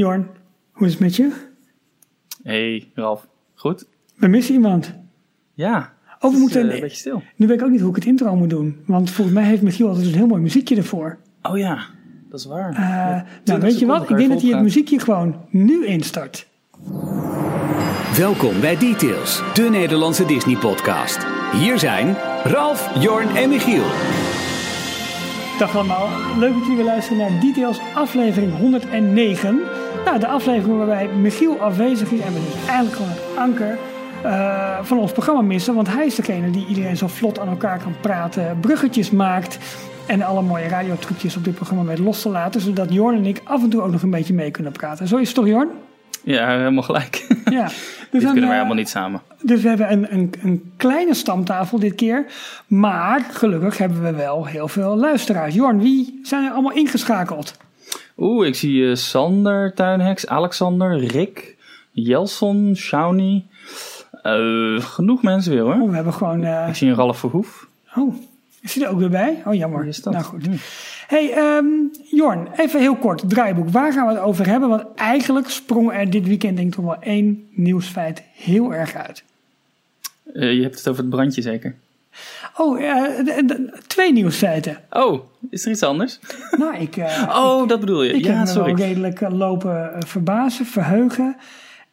Jorn, hoe is het met je? Hey Ralf, goed? We missen iemand. Ja, Oh, we het is, moeten, eh, een beetje stil. nu weet ik ook niet hoe ik het intro moet doen. Want volgens mij heeft Michiel altijd een heel mooi muziekje ervoor. Oh ja, dat is waar. Eh, Ja, nou, 20 weet je wat? Ik denk dat hij het muziekje gewoon nu instart. Welkom bij Details, de Nederlandse Disney-podcast. Hier zijn Ralf, Jorn en Michiel. Dag allemaal, leuk dat jullie weer luisteren naar Details aflevering 109. Nou, de aflevering waarbij Michiel afwezig is en we dus eigenlijk gewoon het anker eh, van ons programma missen. Want hij is degene die iedereen zo vlot aan elkaar kan praten, bruggetjes maakt en alle mooie radiotrucjes op dit programma weet los te laten. Zodat Jorn en ik af en toe ook nog een beetje mee kunnen praten. Zo is het toch Jorn? Ja, helemaal gelijk. Ja. Dus Dit kunnen wij eh, helemaal niet samen. Dus we hebben een, een, een kleine stamtafel dit keer. Maar gelukkig hebben we wel heel veel luisteraars. Jorn, wie zijn er allemaal ingeschakeld? Oeh, ik zie eh, Sander Tuinheks, Alexander, Rick, Jelson, Shawnee. Eh, genoeg mensen weer hoor. Oh, we hebben gewoon. eh, Ik zie een Ralf Verhoef. oh, is hij er ook weer bij? Oh, jammer. Is dat? Nou goed. Hm. Hey, ehm, Jorn, even heel kort. Draaiboek. Waar gaan we het over hebben? Want eigenlijk sprong er dit weekend, denk ik, toch wel één nieuwsfeit heel erg uit. Je hebt het over het brandje zeker. Oh, eh, twee nieuwsfeiten. Oh, is er iets anders? Nou, ik. eh, Oh, dat bedoel je. Ik ja, heb me sorry. wel redelijk eh, lopen verbazen, verheugen.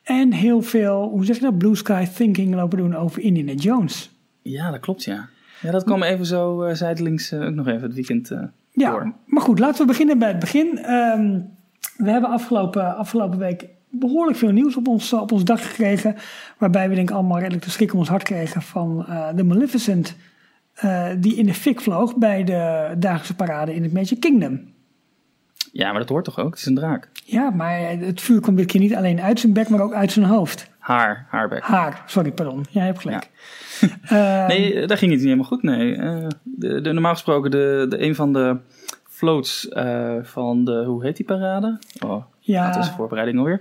En heel veel, hoe zeg je dat, blue sky thinking lopen doen over Indiana Jones. Ja, dat klopt ja. Ja, dat kwam even zo zijdelings ook nog even het weekend eh, Ja, door. maar goed, laten we beginnen bij het begin. Ehm, we hebben afgelopen, afgelopen week behoorlijk veel nieuws op ons, op ons dak gekregen. Waarbij we denk ik allemaal redelijk de schrik om ons hart kregen van de Maleficent. Eh, die in de fik vloog bij de dagelijkse parade in het Magic Kingdom. Ja, maar dat hoort toch ook? Het is een draak. Ja, maar het vuur komt dit keer niet alleen uit zijn bek, maar ook uit zijn hoofd. Haar, haarbek. Haar, sorry, pardon. Jij hebt gelijk. Ehm, Nee, eh, daar ging het niet helemaal goed, nee. Eh, de, de, normaal gesproken, de, de, een van de floats eh, van de, hoe heet die parade? Oh, Ja. dat is voorbereiding alweer.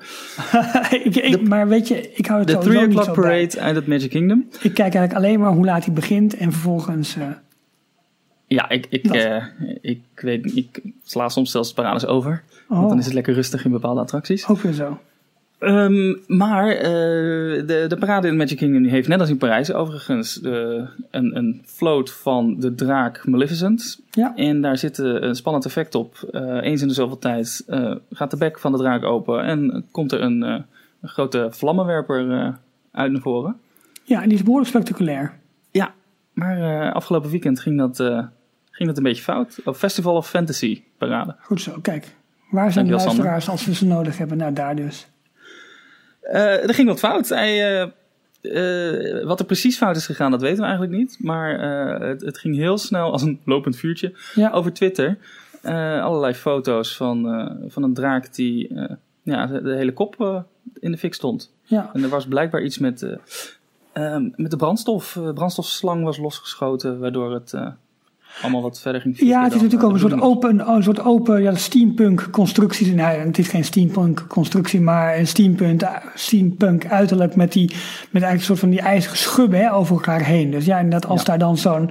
ik, ik, maar weet je, ik hou het De 3 niet o'clock zo bij. parade uit het Magic Kingdom. Ik kijk eigenlijk alleen maar hoe laat hij begint en vervolgens... eh, Ja, ik, ik, eh, ik weet ik sla soms zelfs de parades over. oh, Want dan is het lekker rustig in bepaalde attracties. ook weer zo. Ehm, maar eh, de, de parade in Magic Kingdom heeft net als in Parijs overigens de, een, een float van de draak Maleficent. Ja. En daar zit eh, een spannend effect op. Eh, eens in de zoveel tijd eh, gaat de bek van de draak open en komt er een, eh, een grote vlammenwerper eh, uit naar voren. Ja, en die is behoorlijk spectaculair. Ja, maar eh, afgelopen weekend ging dat, eh, ging dat een beetje fout. Op Festival of Fantasy parade. Goed zo, kijk. Waar zijn de Sander. luisteraars als we ze nodig hebben? Nou, daar dus. Eh, er ging wat fout. Hij, eh, eh, wat er precies fout is gegaan, dat weten we eigenlijk niet. Maar het, het ging heel snel als een lopend vuurtje Ja, over Twitter. Allerlei foto's van, van een draak die ja, de, de hele kop in de fik stond. ja. En er was blijkbaar iets met, eh, ehm, met de brandstof. Uh, brandstofslang was losgeschoten, waardoor het allemaal wat verder ging. ja, het is dan, natuurlijk ook eh, een de soort open, een soort open ja, steampunk constructie. Nou, het is geen steampunk constructie, maar een steampunk, steampunk uiterlijk met, die, met eigenlijk een soort van die ijzeren schubben hè, over elkaar heen. Dus ja, inderdaad, als Ja. daar dan zo'n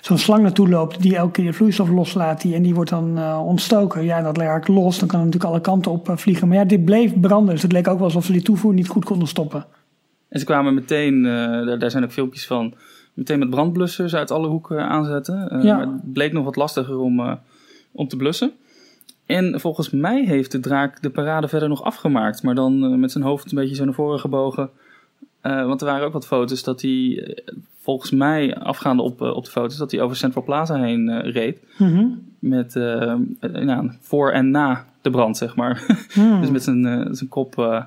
zo'n slang naartoe loopt die elke keer de vloeistof loslaat die, en die wordt dan eh, ontstoken. Ja, dat raakt los, dan kan het natuurlijk alle kanten op eh, vliegen. Maar ja, dit bleef branden, dus het leek ook wel alsof ze die toevoer niet goed konden stoppen. En ze kwamen meteen, daar, daar zijn ook filmpjes van, meteen met brandblussers uit alle hoeken aanzetten. Eh, Ja. maar het bleek nog wat lastiger om, eh, om te blussen. En volgens mij heeft de draak de parade verder nog afgemaakt, maar dan eh, met zijn hoofd een beetje zo naar voren gebogen. Want er waren ook wat foto's dat hij, volgens mij afgaande op, op de foto's, dat hij over Central Plaza heen reed. Mhm. Met ja, voor en na de brand, zeg maar. Hmm. dus met zijn, zijn kop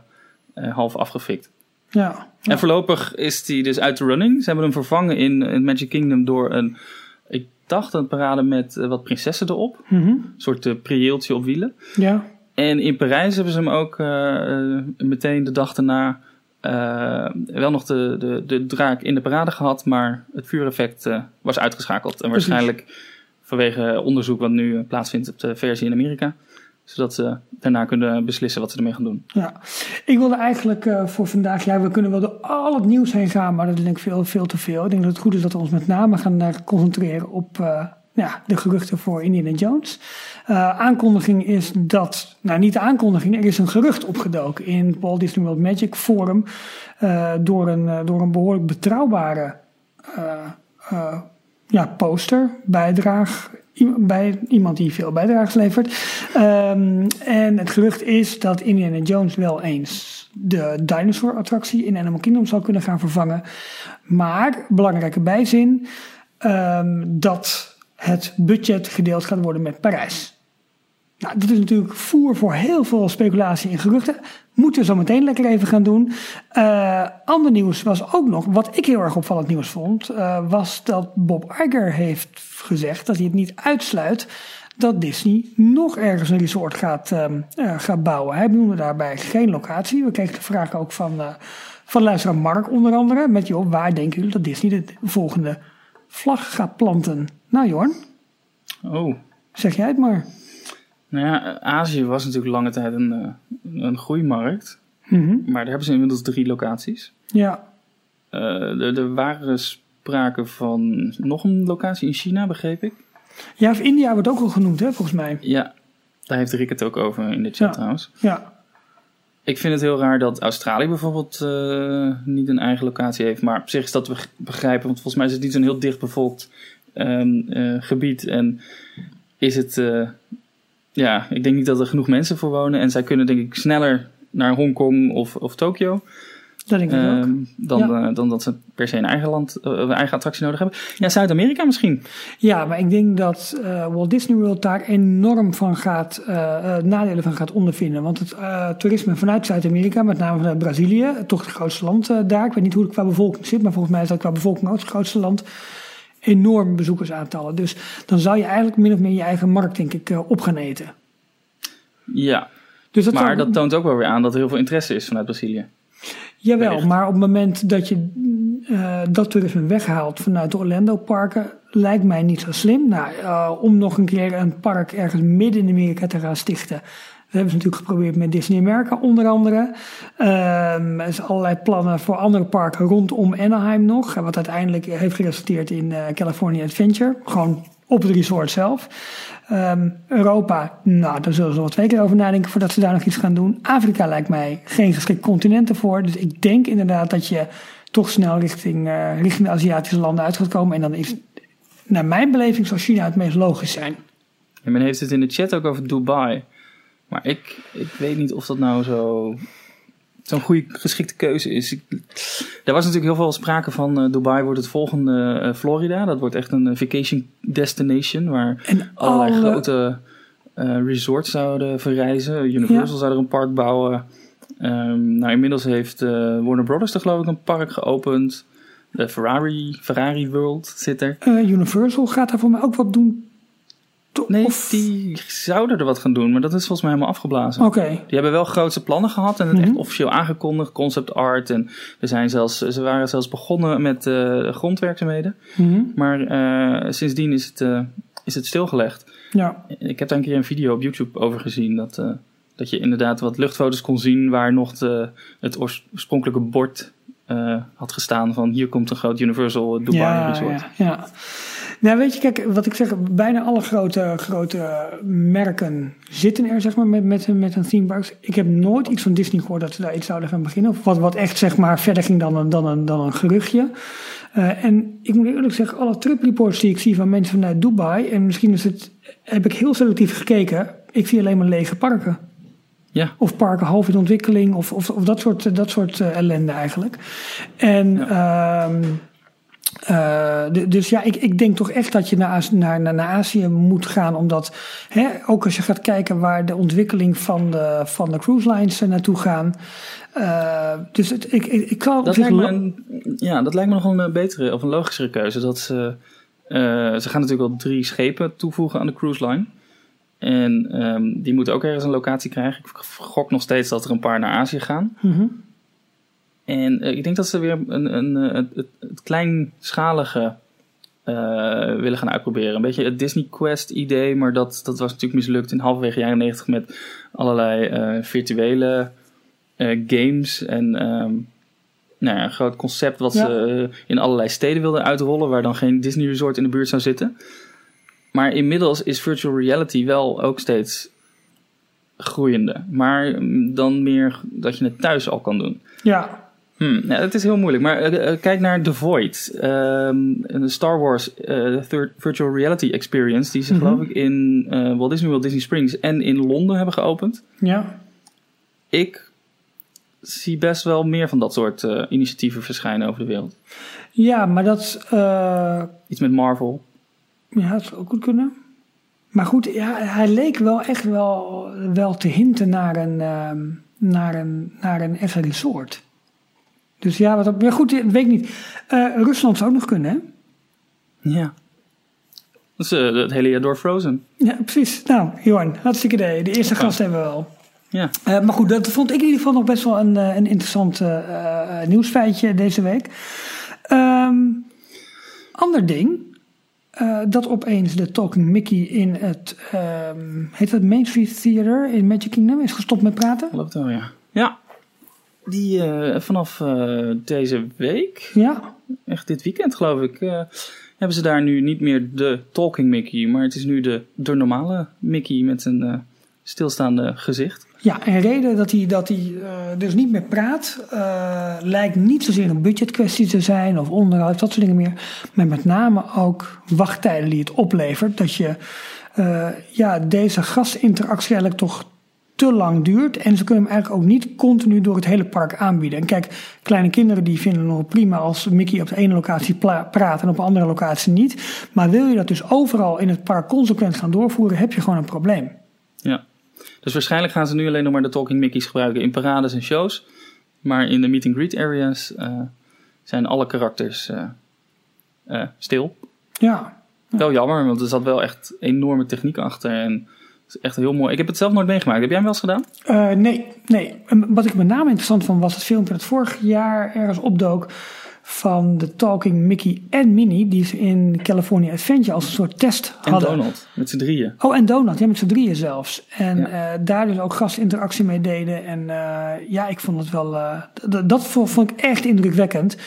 half afgefikt. Ja. En voorlopig is hij dus uit de running. Ze hebben hem vervangen in, in Magic Kingdom door een, ik dacht een parade met eh, wat prinsessen erop. Mhm. Een soort uh, prieeltje op wielen. Ja. En in Parijs hebben ze hem ook eh, meteen de dag daarna wel nog de, de, de draak in de parade gehad. Maar het vuureffect was uitgeschakeld. En Precies. waarschijnlijk vanwege onderzoek wat nu plaatsvindt op de versie in Amerika. Zodat ze daarna kunnen beslissen wat ze ermee gaan doen. Ja, ik wilde eigenlijk eh, voor vandaag, ja, we kunnen wel door al het nieuws heen gaan, maar dat is denk ik veel, veel te veel. Ik denk dat het goed is dat we ons met name gaan eh, concentreren op eh, ja, de geruchten voor Indiana Jones. Aankondiging is dat, nou niet de aankondiging, er is een gerucht opgedoken in Walt Disney World Magic Forum door, een, door een behoorlijk betrouwbare ja, poster, bijdraag, bij iemand die veel bijdrages levert. Um, en het gerucht is dat Indiana Jones wel eens de dinosaur-attractie in Animal Kingdom zou kunnen gaan vervangen. Maar, belangrijke bijzin, um, dat het budget gedeeld gaat worden met Parijs. Nou, dat is natuurlijk voer voor heel veel speculatie en geruchten. Moeten we zo meteen lekker even gaan doen. Uh, ander nieuws was ook nog, wat ik heel erg opvallend nieuws vond, uh, was dat Bob Iger heeft gezegd dat hij het niet uitsluit dat Disney nog ergens een resort gaat, uh, gaat bouwen. Hij benoemde daarbij geen locatie. We kregen de vraag ook van, van luisteraar Mark onder andere. Met joh, waar denken jullie dat Disney de volgende vlag gaat planten? Nou Jorn. Oh. Zeg jij het maar. Nou ja, Azië was natuurlijk lange tijd een, uh, een groeimarkt. Mhm. Maar daar hebben ze inmiddels drie locaties. Ja. Uh, er waren sprake van nog een locatie in China, begreep ik. Ja, of India wordt ook al genoemd, hè, volgens mij. Ja, daar heeft Rick het ook over in de chat Ja. trouwens. Ja. Ik vind het heel raar dat Australië bijvoorbeeld uh, niet een eigen locatie heeft. Maar op zich is dat te beg- begrijpen, want volgens mij is het niet zo'n heel dicht bevolkt um, uh, gebied. En is het, uh, ja, ik denk niet dat er genoeg mensen voor wonen. En zij kunnen denk ik sneller naar Hongkong of, of Tokio. Dat denk ik ook. Um, dan, Ja. uh, dan dat ze per se een eigen land, uh, een eigen attractie nodig hebben. Ja, Zuid-Amerika misschien. Ja, maar ik denk dat uh, Walt Disney World daar enorm van gaat, nadelen van gaat ondervinden. Want het toerisme vanuit Zuid-Amerika, met name vanuit Brazilië, toch het grootste land daar. Ik weet niet hoe het qua bevolking zit, maar volgens mij is dat qua bevolking ook het grootste land. Enorm bezoekersaantallen. Dus dan zou je eigenlijk min of meer je eigen markt, denk ik, uh, op gaan eten. Ja, dus dat maar dat toont ook wel weer aan dat er heel veel interesse is vanuit Brazilië. Jawel, Wellicht. maar op het moment dat je uh, dat toerisme weghaalt vanuit de Orlando-parken, lijkt mij niet zo slim. Nou, uh, om nog een keer een park ergens midden in Amerika te gaan stichten. Hebben ze natuurlijk geprobeerd met Disney America onder andere. Uh, er zijn allerlei plannen voor andere parken rondom Anaheim nog. Wat uiteindelijk heeft geresulteerd in uh, California Adventure. Gewoon op het resort zelf. Um, Europa, nou, daar zullen ze wel twee keer over nadenken voordat ze daar nog iets gaan doen. Afrika lijkt mij geen geschikt continent ervoor. Dus ik denk inderdaad dat je toch snel richting, uh, richting de Aziatische landen uit gaat komen. En dan is, naar mijn beleving, zou China het meest logisch zijn. En men heeft het in de chat ook over Dubai. Maar ik, ik weet niet of dat nou zo zo'n goede geschikte keuze is. Ik, er was natuurlijk heel veel sprake van uh, Dubai wordt het volgende uh, Florida. Dat wordt echt een vacation destination waar en allerlei alle... grote resorts zouden verrijzen. Universal ja. zou er een park bouwen. Um, nou, inmiddels heeft uh, Warner Brothers er geloof ik een park geopend. De Ferrari, Ferrari World zit er. Uh, Universal gaat daar voor mij ook wat doen. Nee, of... die zouden er wat gaan doen, maar dat is volgens mij helemaal afgeblazen. Oké. Okay. Die hebben wel grootste plannen gehad en het mm -hmm. echt officieel aangekondigd, concept art. En er zijn zelfs, ze waren zelfs begonnen met uh, grondwerkzaamheden. Mm -hmm. Maar uh, sindsdien is het, uh, is het stilgelegd. Ja. Ik heb daar een keer een video op YouTube over gezien. Dat, dat je inderdaad wat luchtfoto's kon zien waar nog de, het oorspronkelijke bord had gestaan van hier komt een groot Universal Dubai ja, Resort. Ja, ja. Nou, weet je, kijk, wat ik zeg, bijna alle grote, grote merken zitten er, zeg maar, met, met, met een theme parks. Ik heb nooit iets van Disney gehoord dat ze daar iets zouden gaan beginnen. Of wat, wat echt, zeg maar, verder ging dan een, dan een, dan een geruchtje. Uh, en ik moet eerlijk zeggen, alle trip reports die ik zie van mensen vanuit Dubai, en misschien is het, heb ik heel selectief gekeken, ik zie alleen maar lege parken. Ja. Of parken half in ontwikkeling, of, of, of dat soort, dat soort uh, ellende eigenlijk. En ja. uh, uh, dus ja, ik, ik denk toch echt dat je naar, naar, naar Azië moet gaan. Omdat, hè, ook als je gaat kijken waar de ontwikkeling van de, van de cruise lines naartoe gaan. Uh, dus het, ik, ik, ik kan. Dat lijkt, me een, ja, dat lijkt me nog een betere of een logischere keuze. Dat ze, uh, ze gaan natuurlijk wel drie schepen toevoegen aan de cruise line. En um, die moeten ook ergens een locatie krijgen. Ik gok nog steeds dat er een paar naar Azië gaan. Mm -hmm. En uh, ik denk dat ze weer een, een, een, het, het kleinschalige uh, willen gaan uitproberen. Een beetje het Disney Quest idee, maar dat, dat was natuurlijk mislukt in halverwege jaren 90 met allerlei virtuele games en um, nou ja, een groot concept wat ja. ze in allerlei steden wilden uitrollen, waar dan geen Disney Resort in de buurt zou zitten. Maar inmiddels is virtual reality wel ook steeds groeiende. Maar mm, dan meer dat je het thuis al kan doen. Ja, Hmm, ja, het is heel moeilijk. Maar eh, eh, kijk naar The Void. Ehm, een Star Wars eh, third Virtual Reality Experience. Die ze Mhm. geloof ik in eh, Walt Disney World, Disney Springs en in Londen hebben geopend. ja. Ik zie best wel meer van dat soort eh, initiatieven verschijnen over de wereld. ja maar dat, eh, Iets met Marvel. ja, dat zou ook goed kunnen. Maar goed, ja, hij leek wel echt wel, wel te hinten naar een, ehm, naar een, naar een resort. Dus ja, wat, dat- maar goed, dat weet ik niet. Eh, Rusland zou ook nog kunnen, hè? Ja. Dat is eh, het hele jaar door Frozen. Ja, precies. Nou, Johan, hartstikke idee. De eerste gast hebben we al. Ja. Eh, maar goed, dat vond ik in ieder geval nog best wel een, eh, een interessant nieuwsfeitje deze week. Ehm, ander ding. eh, dat opeens de Talking Mickey in het, ehm, heet dat Main Street Theater in Magic Kingdom is gestopt met praten. Het wel, ja. Ja. Die eh, vanaf eh, deze week, Ja, echt dit weekend geloof ik, eh, hebben ze daar nu niet meer de Talking Mickey, maar het is nu de, de normale Mickey met een stilstaande gezicht. ja en reden dat hij, dat hij dus niet meer praat, lijkt niet zozeer een budgetkwestie te zijn of onderhoud, dat soort dingen meer. Maar met name ook wachttijden die het oplevert. Dat je ja, deze gastinteractie eigenlijk toch te lang duurt. En ze kunnen hem eigenlijk ook niet continu door het hele park aanbieden. En kijk, kleine kinderen die vinden het nog prima als Mickey op de ene locatie praat en op een andere locatie niet. Maar wil je dat dus overal in het park consequent gaan doorvoeren, heb je gewoon een probleem. Ja. Dus waarschijnlijk gaan ze nu alleen nog maar de Talking Mickeys gebruiken in parades en shows. Maar in de meet and greet areas eh, zijn alle karakters eh, eh, stil. Ja, Wel jammer, want er zat wel echt enorme techniek achter. En is echt heel mooi. Ik heb het zelf nooit meegemaakt. Heb jij hem wel eens gedaan? Eh, nee, nee. En Wat ik met name interessant vond was het filmpje dat vorig jaar ergens opdook van de Talking Mickey en Minnie, die ze in California Adventure als een soort test En hadden. Donald, met z'n drieën. Oh, en Donald, ja, met z'n drieën zelfs. En Ja. eh, daar dus ook gastinteractie mee deden. En eh, ja, ik vond het wel, dat vo- vond ik echt indrukwekkend.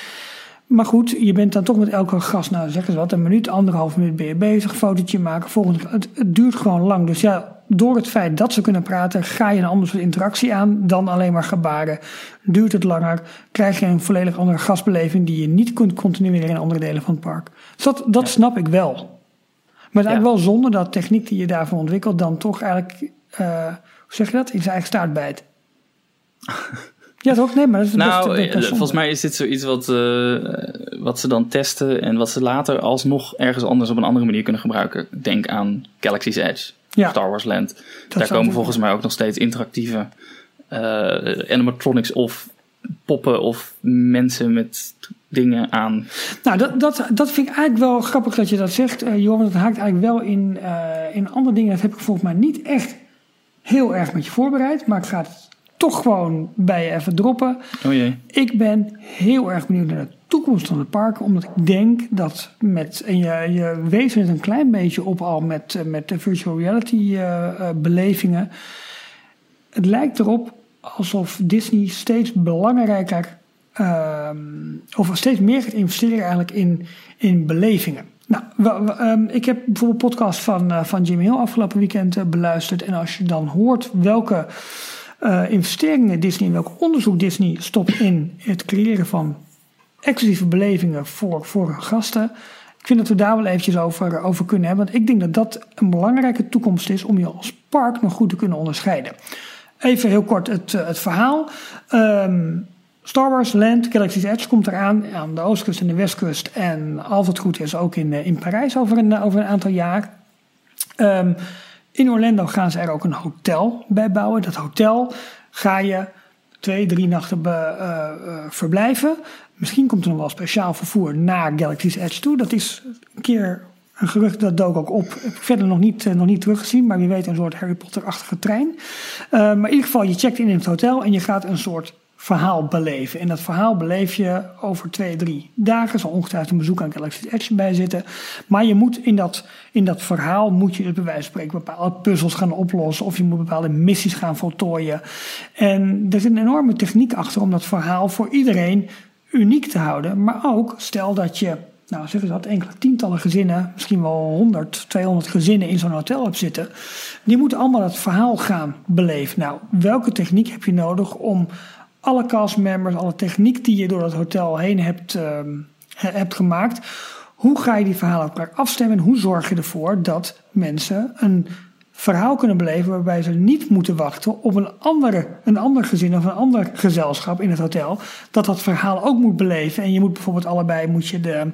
Maar goed, je bent dan toch met elke gast, nou zeg eens wat, een minuut, anderhalf minuut ben je bezig, fotootje maken, volgende, het, het duurt gewoon lang. Dus ja, door het feit dat ze kunnen praten, ga je een ander soort interactie aan dan alleen maar gebaren. Duurt het langer, krijg je een volledig andere gastbeleving die je niet kunt continueren in andere delen van het park. Dus dat, dat snap ik wel. Maar het is eigenlijk wel zonde dat techniek die je daarvoor ontwikkelt dan toch eigenlijk, eh, hoe zeg je dat, in zijn eigen staart bijt. ja toch? Nee, maar dat is Nou, eh, volgens mij is dit zoiets wat, eh, wat ze dan testen en wat ze later alsnog ergens anders op een andere manier kunnen gebruiken. Denk aan Galaxy's Edge, Ja. Star Wars Land. Daar komen volgens mij ook nog steeds interactieve eh, animatronics of poppen of mensen met dingen aan. Nou, dat, dat, dat vind ik eigenlijk wel grappig dat je dat zegt, eh Johan. Dat haakt eigenlijk wel in, in andere dingen. Dat heb ik volgens mij niet echt heel erg met je voorbereid. Maar ik ga het toch gewoon bij je even droppen. Oh jee. Ik ben heel erg benieuwd naar de toekomst van het park. Omdat ik denk dat met. En je, je wees het een klein beetje op al met, eh, met de virtual reality eh, eh, belevingen. Het lijkt erop alsof Disney steeds belangrijker. ehm, of steeds meer gaat investeren eigenlijk in, in belevingen. Nou, we- we, ehm, ik heb bijvoorbeeld een podcast van, van Jim Hill afgelopen weekend beluisterd. En als je dan hoort welke eh, investeringen Disney welk onderzoek Disney stopt in het creëren van exclusieve belevingen voor, voor hun gasten. Ik vind dat we daar wel eventjes over, over kunnen hebben. Want ik denk dat dat een belangrijke toekomst is om je als park nog goed te kunnen onderscheiden. Even heel kort het, eh, het verhaal. Ehm, Star Wars Land, Galaxy's Edge komt eraan aan de oostkust en de westkust. En als het goed is ook in, eh, in Parijs over een, over een aantal jaar. Ehm, in Orlando gaan ze er ook een hotel bij bouwen. Dat hotel ga je twee, drie nachten eh, eh, verblijven. Misschien komt er nog wel speciaal vervoer naar Galaxy's Edge toe. Dat is een keer een gerucht, dat dook ook op. Heb ik verder nog niet, eh, nog niet teruggezien, maar wie weet een soort Harry Potter-achtige trein. Maar in ieder geval, je checkt in in het hotel en je gaat een soort verhaal beleven. En dat verhaal beleef je over twee, drie dagen. Zal ongetwijfeld een bezoek aan Galaxy's Edge bij zitten. Maar je moet in dat, in dat verhaal, moet je dus bij wijze van spreken bepaalde puzzels gaan oplossen. Of je moet bepaalde missies gaan voltooien. En er zit een enorme techniek achter om dat verhaal voor iedereen uniek te houden. Maar ook, stel dat je nou zeggen ze dat, enkele tientallen gezinnen, misschien wel 100, 200 gezinnen in zo'n hotel hebt zitten. Die moeten allemaal het verhaal gaan beleven. Nou, welke techniek heb je nodig om alle castmembers, alle techniek die je door het hotel heen hebt, uh, hebt gemaakt, hoe ga je die verhalen op elkaar afstemmen en hoe zorg je ervoor dat mensen een verhaal kunnen beleven waarbij ze niet moeten wachten op een, andere, een ander gezin of een ander gezelschap in het hotel. Dat dat verhaal ook moet beleven. En je moet bijvoorbeeld allebei moet je de,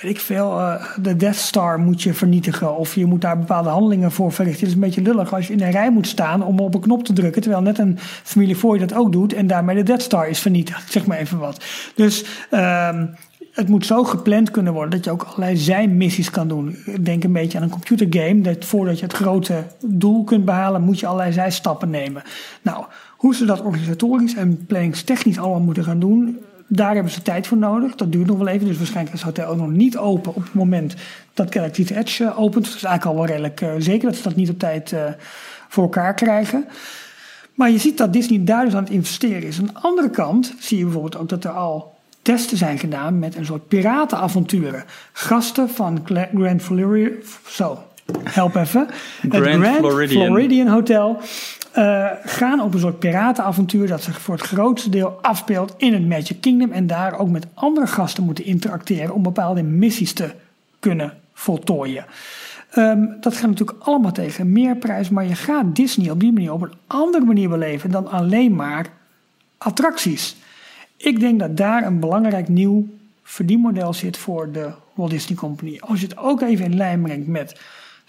weet ik veel, uh, de Death Star moet je vernietigen. Of je moet daar bepaalde handelingen voor verrichten. Het is een beetje lullig als je in een rij moet staan om op een knop te drukken. Terwijl net een familie voor je dat ook doet. En daarmee de Death Star is vernietigd. Zeg maar even wat. Dus uh, het moet zo gepland kunnen worden dat je ook allerlei zijmissies kan doen. Denk een beetje aan een computergame. Dat voordat je het grote doel kunt behalen, moet je allerlei zijstappen nemen. Nou, hoe ze dat organisatorisch en planningstechnisch allemaal moeten gaan doen, daar hebben ze tijd voor nodig. Dat duurt nog wel even. Dus waarschijnlijk is het hotel ook nog niet open op het moment dat Galaxy's Edge opent. Dat is eigenlijk al wel redelijk uh, zeker dat ze dat niet op tijd uh, voor elkaar krijgen. Maar je ziet dat Disney daar dus aan het investeren is. Aan de andere kant zie je bijvoorbeeld ook dat er al testen zijn gedaan met een soort piratenavonturen. Gasten van Grand Floridian, zo, help even. Grand, het Grand Floridian. Floridian Hotel uh, gaan op een soort piratenavontuur dat zich voor het grootste deel afspeelt in het Magic Kingdom en daar ook met andere gasten moeten interacteren om bepaalde missies te kunnen voltooien. Um, dat gaat natuurlijk allemaal tegen meerprijs, maar je gaat Disney op die manier op een andere manier beleven dan alleen maar attracties. Ik denk dat daar een belangrijk nieuw verdienmodel zit voor de Walt Disney Company. Als je het ook even in lijn brengt met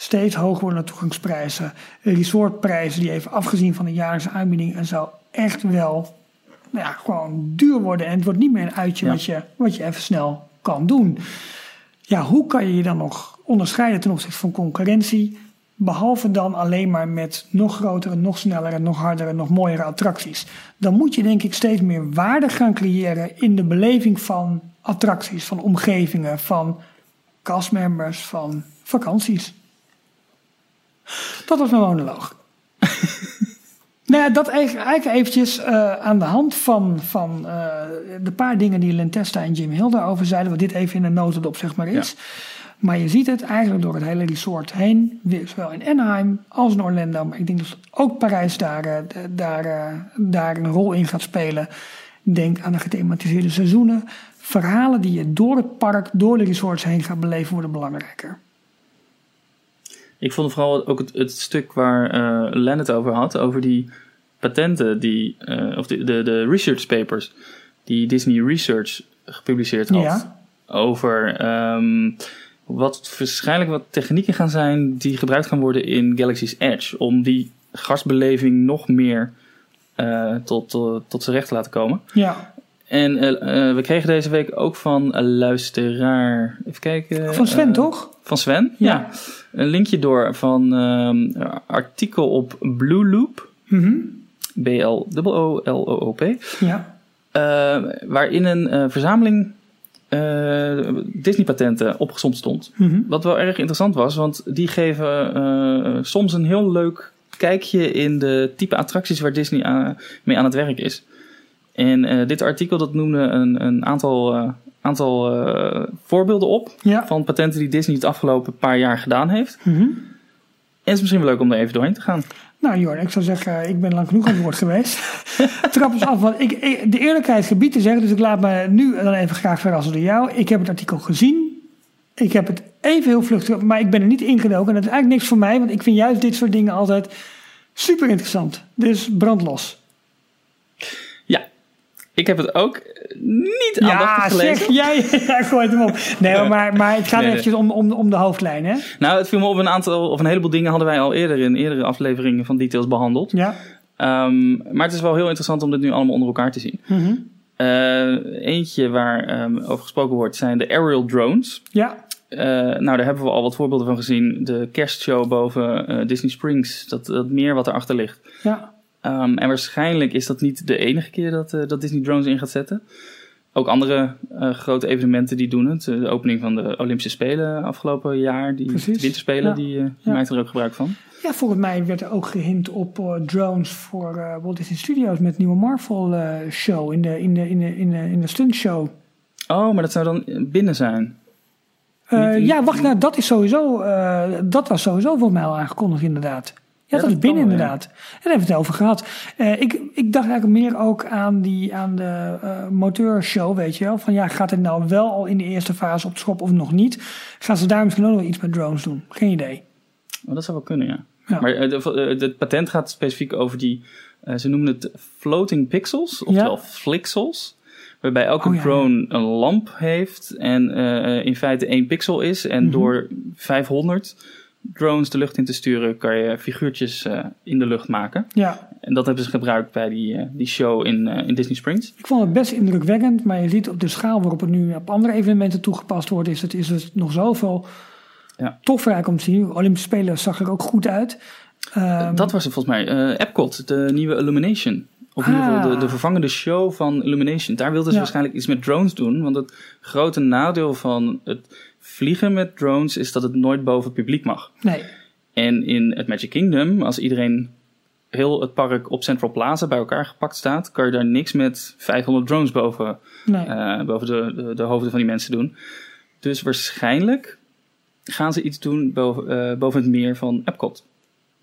steeds hoger wordende toegangsprijzen, resortprijzen die even afgezien van de jaarlijkse aanbieding en zo echt wel nou ja, gewoon duur worden. En het wordt niet meer een uitje ja. wat, je, wat je even snel kan doen. Ja, hoe kan je je dan nog onderscheiden ten opzichte van concurrentie? Behalve dan alleen maar met nog grotere, nog snellere, nog hardere, nog mooiere attracties. Dan moet je denk ik steeds meer waarde gaan creëren in de beleving van attracties, van omgevingen, van castmembers, van vakanties. Dat was mijn monoloog. nou ja, dat eigenlijk eventjes uh, aan de hand van, van uh, de paar dingen die Lentesta en Jim Hill daarover zeiden, wat dit even in een notendop zeg maar is. Ja. Maar je ziet het eigenlijk door het hele resort heen, zowel in Anaheim als in Orlando. Maar ik denk dat ook Parijs daar, daar, daar een rol in gaat spelen. Denk aan de gethematiseerde seizoenen. Verhalen die je door het park, door de resorts heen gaat beleven, worden belangrijker. Ik vond vooral ook het, het stuk waar uh, Len het over had, over die patenten, die, uh, of de, de, de research papers, die Disney Research gepubliceerd had. Ja. Over um, wat waarschijnlijk wat technieken gaan zijn die gebruikt gaan worden in Galaxy's Edge. Om die gastbeleving nog meer uh, tot, tot, tot zijn recht te laten komen. Ja. En uh, uh, we kregen deze week ook van een luisteraar. Even kijken. Van Sven, toch? Van Sven, ja. ja. Een linkje door van een artikel op Blue Loop. Mm -hmm. B-L-O-O-L-O-O-P. Ja. waarin een verzameling uh, Disney-patenten opgezomd stond. Mm -hmm. Wat wel erg interessant was, want die geven uh, soms een heel leuk kijkje in de type attracties waar Disney aan, mee aan het werk is. En dit artikel dat noemde een, een aantal, aantal voorbeelden op ja. van patenten die Disney het afgelopen paar jaar gedaan heeft. Mm -hmm. En het is misschien wel leuk om er even doorheen te gaan. Nou Jorn, ik zou zeggen, ik ben lang genoeg aan het woord geweest. Trap eens af, want ik, ik, de eerlijkheid gebied te zeggen, dus ik laat me nu dan even graag verrassen door jou. Ik heb het artikel gezien. Ik heb het even heel vluchtig, maar ik ben er niet ingedoken. En dat is eigenlijk niks voor mij, want ik vind juist dit soort dingen altijd super interessant. Dus brand los. Ja, ik heb het ook niet aandachtig ja, gelezen. Zeg, jij ja, gooit hem op. Nee, maar, maar het gaat nee, eventjes om, om, om de hoofdlijn, hè? Nou, het viel me op een aantal, of een heleboel dingen hadden wij al eerder in eerdere afleveringen van Details behandeld. Ja. Um, maar het is wel heel interessant om dit nu allemaal onder elkaar te zien. Mm -hmm. uh, eentje waar um, over gesproken wordt zijn de aerial drones. Ja. Uh, nou, daar hebben we al wat voorbeelden van gezien. De kerstshow boven uh, Disney Springs, dat, dat meer wat erachter ligt. Ja. Um, en waarschijnlijk is dat niet de enige keer dat, uh, dat Disney drones in gaat zetten. Ook andere uh, grote evenementen die doen het. De opening van de Olympische Spelen afgelopen jaar, die Precies. winterspelen, Ja. die, uh, Ja. maakt er ook gebruik van. Ja, volgens mij werd er ook gehint op drones voor Walt Disney Studios met nieuwe Marvel show in de, in de, in de, in de, in de stunt show. Oh, maar dat zou dan binnen zijn. Eh, ja, wacht, nou, dat is sowieso, eh, dat was sowieso voor mij al aangekondigd inderdaad. Ja, dat, dat is binnen inderdaad. En daar hebben we het over gehad. Eh, ik, ik dacht eigenlijk meer ook aan, die, aan de eh moteurshow, weet je wel. Van ja, gaat het nou wel al in de eerste fase op de schop of nog niet? Gaan ze daar misschien ook nog iets met drones doen? Geen idee. Oh, dat zou wel kunnen, ja. Ja. Maar eh, het patent gaat specifiek over die, ze noemen het floating pixels, oftewel Ja. flixels. Waarbij elke Oh, ja, drone een lamp heeft en in feite één pixel is. En Mhm. door 500 drones de lucht in te sturen, kan je figuurtjes eh, in de lucht maken. Ja, En dat hebben ze gebruikt bij die, eh, die show in, eh, in Disney Springs. ik vond het best indrukwekkend. Maar je ziet op de schaal waarop het nu op andere evenementen toegepast wordt, is het, is het nog zoveel Ja. toffer om te zien. Olympische Spelen zag er ook goed uit. Ehm, dat was het volgens mij. Epcot, de nieuwe Illumination. Of in ieder geval de, Ah. de vervangende show van Illumination. Daar wilden ze Ja. waarschijnlijk iets met drones doen. Want het grote nadeel van het vliegen met drones is dat het nooit boven het publiek mag. Nee, En in het Magic Kingdom, als iedereen heel het park op Central Plaza bij elkaar gepakt staat, kan je daar niks met 500 drones boven, nee. eh, boven de, de, de hoofden van die mensen doen. Dus waarschijnlijk gaan ze iets doen boven, eh, boven het meer van Epcot.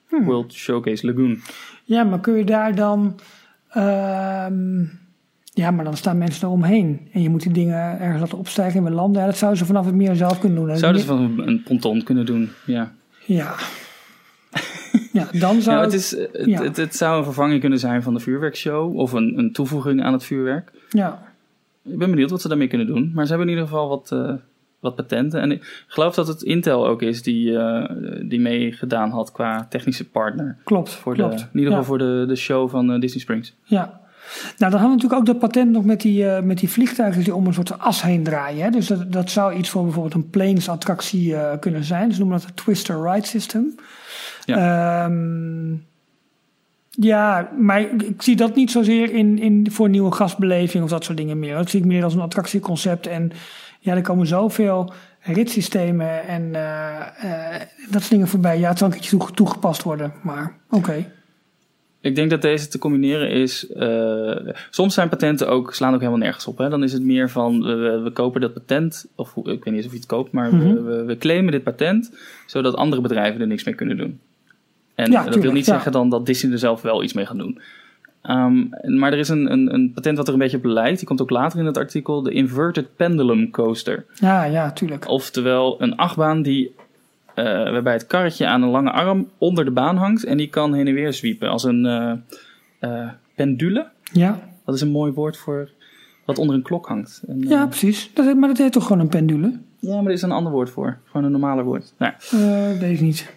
Hmm. World Showcase Lagoon. Ja, maar kun je daar dan. Ehm, ja, maar dan staan mensen eromheen. En je moet die dingen ergens laten opstijgen en weer landen. Ja, dat zouden ze vanaf het meer zelf kunnen doen. En Zouden ze van een, een ponton kunnen doen, ja. Ja. ja, dan zou. Ja, het, is, het, ja. het, het zou een vervanging kunnen zijn van de vuurwerkshow of een, een toevoeging aan het vuurwerk. ja. Ik ben benieuwd wat ze daarmee kunnen doen. Maar ze hebben in ieder geval wat, eh, wat patenten. En ik geloof dat het Intel ook is die, eh, die meegedaan had qua technische partner. klopt. Voor klopt. de, in ieder ja. geval voor de, de show van eh, Disney Springs. Ja. Nou, dan hadden we natuurlijk ook dat patent nog met die, eh, met die vliegtuigen die om een soort as heen draaien. Hè? Dus dat, dat zou iets voor bijvoorbeeld een planes attractie kunnen zijn. Ze noemen dat het Twister Ride System. Ja, ja maar ik, zie dat niet zozeer in, in, voor nieuwe gastbeleving of dat soort dingen meer. Dat zie ik meer als een attractieconcept. En ja, er komen zoveel ritssystemen en eh, eh, dat soort dingen voorbij. Ja, het zal een keertje toe- toegepast worden, maar oké. Ik denk dat deze te combineren is. eh, soms zijn patenten ook, slaan ook helemaal nergens op. Hè? Dan is het meer van we, we kopen dat patent. Of ik weet niet eens of je het koopt, maar Mhm. we, we, we claimen dit patent. Zodat andere bedrijven er niks mee kunnen doen. En Ja, dat wil niet ja. zeggen dan dat Disney er zelf wel iets mee gaat doen. Ehm, maar er is een, een, een patent wat er een beetje op lijkt. Die komt ook later in het artikel. De Inverted Pendulum Coaster. Ja, ja, tuurlijk. Oftewel een achtbaan die, eh, waarbij het karretje aan een lange arm onder de baan hangt. En die kan heen en weer zwiepen als een eh, eh, pendule. Ja, Dat is een mooi woord voor wat onder een klok hangt. En, ja precies. Dat, maar dat heet toch gewoon een pendule? ja, maar er is een ander woord voor. Gewoon een normaler woord. Nou, weet ik niet.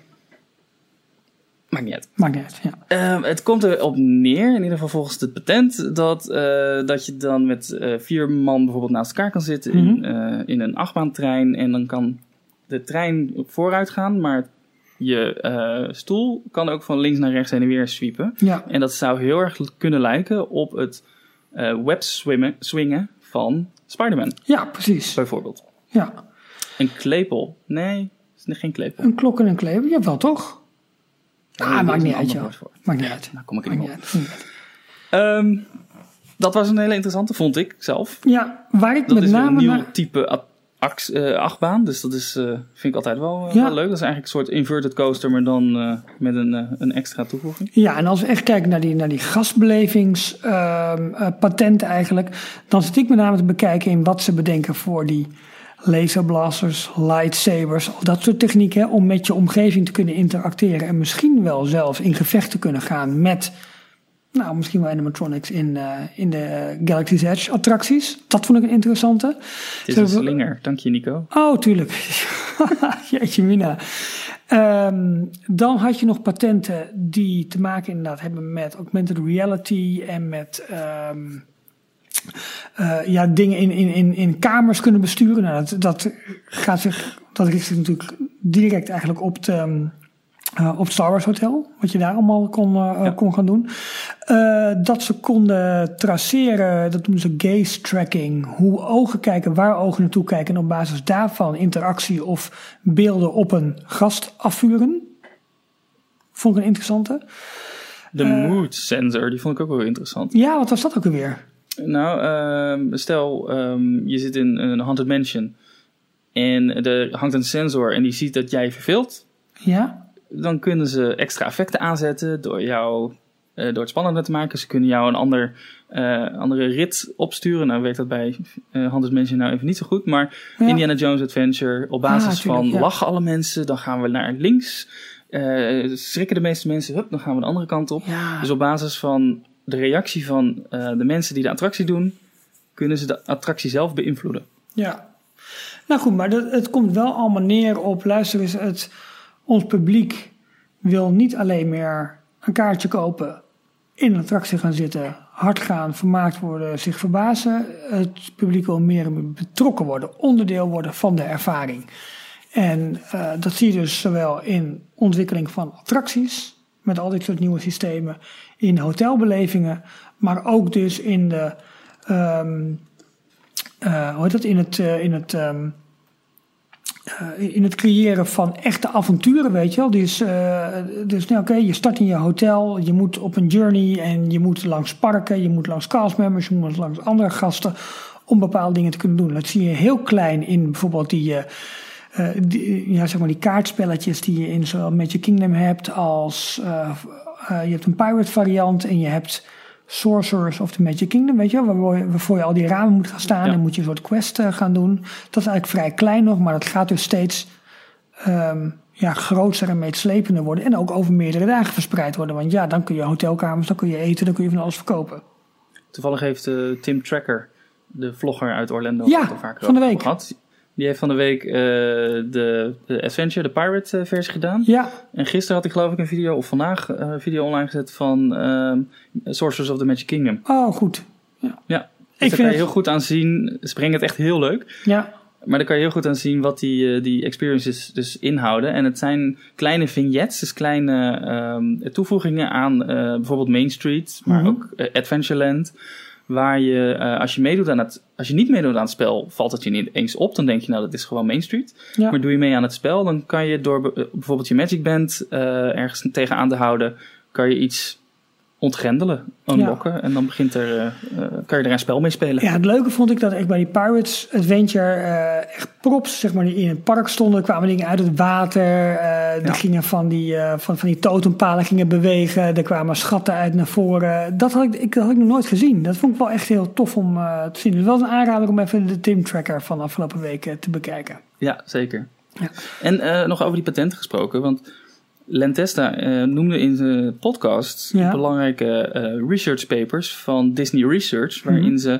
Maakt niet uit. Maakt niet uit, ja. Eh, het komt erop neer, in ieder geval volgens het patent, dat, eh, dat je dan met eh, vier man bijvoorbeeld naast elkaar kan zitten in, Mhm. eh, in een achtbaantrein. En dan kan de trein vooruit gaan, maar je stoel kan ook van links naar rechts heen en weer zwiepen. Ja, En dat zou heel erg kunnen lijken op het webswimmen swingen van Spider-Man, ja precies. bijvoorbeeld. Ja. Een klepel. Nee, het is geen klepel. Een klok en een kleber, jawel toch? Ah, maakt niet uit, joh. Maakt niet uit. Nou, kom ik er Maakt niet op. Ehm, dat was een hele interessante, vond ik zelf. Ja, waar ik Dat met is een nieuw naar... type ax- eh, achtbaan. Dus dat is, eh, vind ik altijd wel, eh, Ja. wel leuk. Dat is eigenlijk een soort inverted coaster, maar dan met een, een extra toevoeging. Ja, en als we echt kijken naar die, naar die gastbelevingspatenten eigenlijk, dan zit ik met name te bekijken in wat ze bedenken voor die laserblasters, lightsabers, al dat soort technieken, om met je omgeving te kunnen interacteren en misschien wel zelfs in gevecht te kunnen gaan met, nou, misschien wel animatronics in, eh, in de Galaxy's Edge attracties. Dat vond ik een interessante. Het is een slinger. Dank je, Nico. Oh, tuurlijk. Jeetje mina. Ehm, dan had je nog patenten die te maken inderdaad hebben met augmented reality en met ehm, eh, ja, dingen in, in, in, in kamers kunnen besturen. Nou, dat, dat gaat zich, dat richt zich natuurlijk direct eigenlijk op, de, ehm, eh, op het Star Wars Hotel. Wat je daar allemaal kon, eh, Ja. kon gaan doen. Eh, dat ze konden traceren, dat noemen ze gaze tracking. Hoe ogen kijken, waar ogen naartoe kijken. En op basis daarvan interactie of beelden op een gast afvuren. Vond ik een interessante. De mood sensor, die vond ik ook wel interessant. Ja, wat was dat ook alweer? Nou, ehm, stel, ehm, je zit in een haunted mansion. en er hangt een sensor en die ziet dat jij verveelt, Ja? dan kunnen ze extra effecten aanzetten door jou eh, door het spannender te maken. Ze kunnen jou een ander, eh, andere rit opsturen. Nou weet dat bij Handes Mansion nou even niet zo goed. Maar Ja. Indiana Jones Adventure, op basis Ah, tuurlijk, van ja. lachen alle mensen, dan gaan we naar links. Schrikken de meeste mensen, hup, dan gaan we de andere kant op. Ja. Dus op basis van de reactie van eh, de mensen die de attractie doen, kunnen ze de attractie zelf beïnvloeden. Ja. Nou goed, maar het komt wel allemaal neer op, luister eens, het, ons publiek wil niet alleen meer een kaartje kopen, in een attractie gaan zitten, hard gaan, vermaakt worden, zich verbazen. Het publiek wil meer betrokken worden, onderdeel worden van de ervaring. En eh, dat zie je dus zowel in ontwikkeling van attracties, met al dit soort nieuwe systemen, in hotelbelevingen, maar ook dus in de ehm, eh, hoe heet dat, in het, eh, in het, ehm, eh, in het creëren van echte avonturen, weet je wel. Dus, dus nou, oké, je start in je hotel, je moet op een journey en je moet langs parken, je moet langs castmembers, je moet langs andere gasten om bepaalde dingen te kunnen doen. Dat zie je heel klein in bijvoorbeeld die, eh, die, ja, zeg maar die kaartspelletjes die je in zowel Magic Kingdom hebt als eh, eh, je hebt een pirate variant en je hebt Sorcerers of the Magic Kingdom, weet je wel, waarvoor je, waarvoor je al die ramen moet gaan staan Ja. en moet je een soort quest eh, gaan doen. Dat is eigenlijk vrij klein nog, maar dat gaat dus steeds ehm, ja, groter en meetslepender worden en ook over meerdere dagen verspreid worden. Want ja, dan kun je hotelkamers, dan kun je eten, dan kun je van alles verkopen. Toevallig heeft eh, Tim Tracker, de vlogger uit Orlando, Ja, vaker van de over week. gehad. Die heeft van de week eh, de, de Adventure, de Pirate eh, versie gedaan. Ja, En gisteren had ik geloof ik een video, of vandaag eh, een video online gezet van ehm Sorcerers of the Magic Kingdom. oh goed. Ja, dus Ik daar vind kan je het- heel goed aan zien. Ze brengen het echt heel leuk. Ja, Maar daar kan je heel goed aan zien wat die, die experiences dus inhouden. En het zijn kleine vignettes, dus kleine ehm, toevoegingen aan bijvoorbeeld Main Street, maar Mhm. ook Adventureland. Waar je, eh, als je meedoet aan het, als je niet meedoet aan het spel, valt het je niet eens op. Dan denk je, nou, dat is gewoon Main Street. ja. Maar doe je mee aan het spel, dan kan je door be- bijvoorbeeld je Magic Band eh, ergens tegenaan te houden, kan je iets ontgrendelen, unlocken. En dan begint er, eh, eh, kan je er een spel mee spelen. Ja, het leuke vond ik dat echt bij die Pirates Adventure eh, echt props, zeg maar, die in het park stonden, kwamen dingen uit het water. eh Er Ja. gingen van die, van, van die totempalen gingen bewegen. Er kwamen schatten uit naar voren. Dat had ik, ik, dat had ik nog nooit gezien. Dat vond ik wel echt heel tof om eh, te zien. Dus wel een aanrader om even de Tim Tracker van de afgelopen weken te bekijken. Ja, zeker. Ja. En eh, nog over die patenten gesproken, want Lentesta eh, noemde in de podcast Ja. belangrijke eh, research papers van Disney Research, waarin Mhm. ze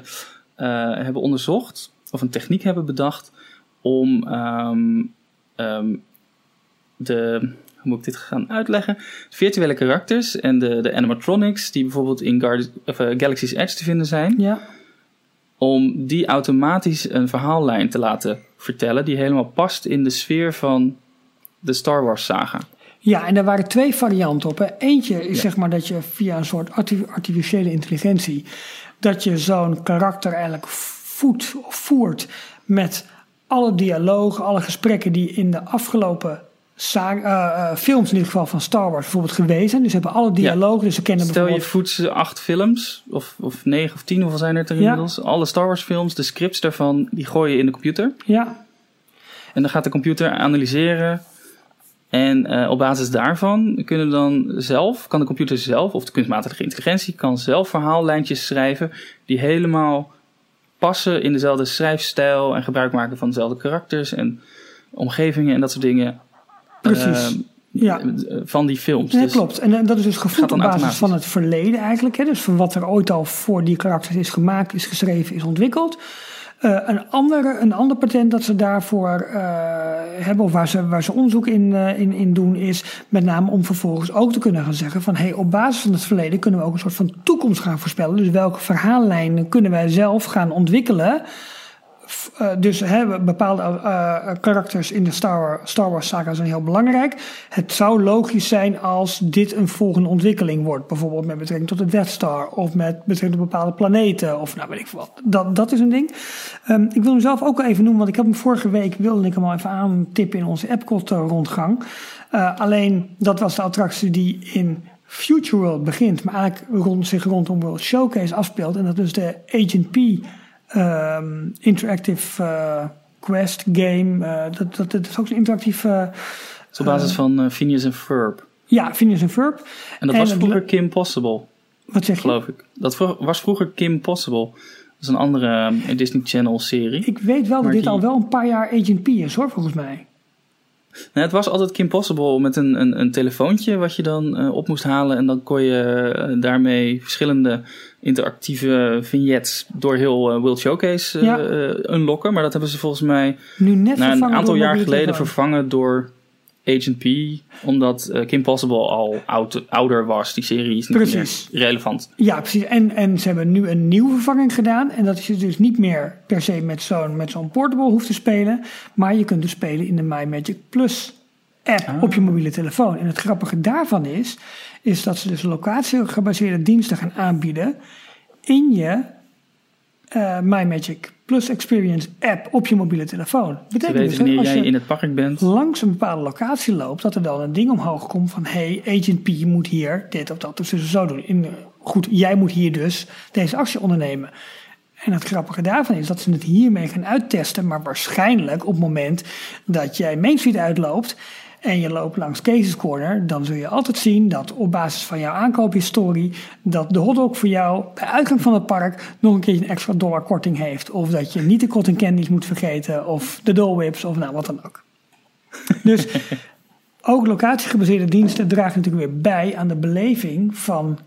eh, hebben onderzocht of een techniek hebben bedacht om ehm, ehm, de, hoe moet ik dit gaan uitleggen? Virtuele karakters en de, de animatronics die bijvoorbeeld in Guardi- of, Galaxy's Edge te vinden zijn, Ja, om die automatisch een verhaallijn te laten vertellen die helemaal past in de sfeer van de Star Wars saga. Ja, en er waren twee varianten op. Hè. Eentje is Ja. zeg maar dat je via een soort arti- artificiële intelligentie... dat je zo'n karakter eigenlijk voedt of voert met alle dialogen, alle gesprekken die in de afgelopen eh, eh, films in ieder geval van Star Wars bijvoorbeeld geweest zijn. Dus ze hebben alle dialogen, dus ze kennen Stel je voedt ze acht films, of, of negen of tien, hoeveel zijn er er Ja. inmiddels? Alle Star Wars films, de scripts daarvan, die gooi je in de computer. Ja, En dan gaat de computer analyseren. En eh, op basis daarvan kunnen dan zelf, kan de computer zelf, of de kunstmatige intelligentie, kan zelf verhaallijntjes schrijven die helemaal passen in dezelfde schrijfstijl en gebruik maken van dezelfde karakters en omgevingen en dat soort dingen. precies. eh, ja. van die films. Ja, Dus- klopt. En eh, dat is dus gevoed op basis van het verleden eigenlijk. Hè? Dus van wat er ooit al voor die karakters is gemaakt, is geschreven, is ontwikkeld. Eh, een, andere, een ander patent dat ze daarvoor eh, hebben, of waar ze, waar ze onderzoek in, eh, in, in doen, is met name om vervolgens ook te kunnen gaan zeggen van hey, op basis van het verleden kunnen we ook een soort van toekomst gaan voorspellen. Dus welke verhaallijnen kunnen wij zelf gaan ontwikkelen Eh, dus hè, bepaalde eh, karakters in de Star Wars, Star Wars saga zijn heel belangrijk. Het zou logisch zijn als dit een volgende ontwikkeling wordt. Bijvoorbeeld met betrekking tot de Death Star. Of met betrekking tot bepaalde planeten. Of nou weet ik wat. Dat, dat is een ding. Ehm, ik wil hem zelf ook even noemen. Want ik heb hem vorige week wilde ik hem al even aantippen in onze Epcot rondgang. Eh, alleen dat was de attractie die in Future World begint. Maar eigenlijk rond, zich rondom World Showcase afspeelt. En dat is de Agent P ehm, interactive eh, Quest game. eh, dat, dat, dat is ook een is op basis van eh, Phineas en Ferb. ja, Phineas en Ferb. En dat En was vroeger Kim Possible, Wat zeg je? geloof ik. Dat was vroeger Kim Possible. Dat is een andere Disney Channel serie. Ik weet wel dat dit al wel een paar jaar Agent P is hoor, volgens mij. Nee, het was altijd Kim Possible met een, een, een telefoontje wat je dan eh, op moest halen. En dan kon je eh, daarmee verschillende interactieve vignettes door heel eh, World Showcase Ja. unlocken. Maar dat hebben ze volgens mij Nu net na een aantal jaar geleden vervangen door Agent P. Omdat eh, Kim Possible al oud, ouder was. Die serie is niet Precies. meer relevant. Ja, precies. En, en ze hebben nu een nieuwe vervanging gedaan. En dat is je dus niet meer per se met zo'n, met zo'n portable hoeft te spelen. Maar je kunt dus spelen in de My Magic Plus app Ah. op je mobiele telefoon. En het grappige daarvan is, is dat ze dus locatiegebaseerde diensten gaan aanbieden in je eh My Magic Plus Experience app op je mobiele telefoon. Te Betekent weten dus dat wanneer als jij je in het park bent. langs een bepaalde locatie loopt, dat er dan een ding omhoog komt van: hey, Agent P moet hier dit of dat dus zo doen. In, goed, jij moet hier dus deze actie ondernemen. En het grappige daarvan is dat ze het hiermee gaan uittesten, maar waarschijnlijk op het moment dat jij Main Street uitloopt en je loopt langs Cases Corner, dan zul je altijd zien dat op basis van jouw aankoophistorie, dat de hotdog voor jou bij uitgang van het park nog een keer een extra dollar korting heeft. Of dat je niet de cotton candies moet vergeten, of de Dole Whips, of nou wat dan ook. Dus ook locatiegebaseerde diensten dragen natuurlijk weer bij aan de beleving van,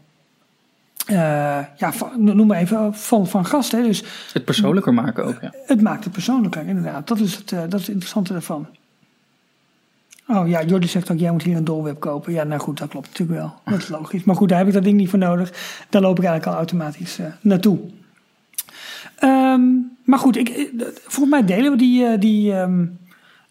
eh, ja, van, noem maar even, van, van gasten. hè. Dus Het persoonlijker maken ook, ja. het maakt het persoonlijker, inderdaad. Dat is het, eh, dat is het interessante ervan. Oh ja, Jordi zegt ook, jij moet hier een dolweb kopen. Ja, nou goed, dat klopt natuurlijk wel. Dat is logisch. Maar goed, daar heb ik dat ding niet voor nodig. Daar loop ik eigenlijk al automatisch eh, naartoe. Ehm, maar goed, ik, eh, volgens mij delen we die, eh, die, ehm,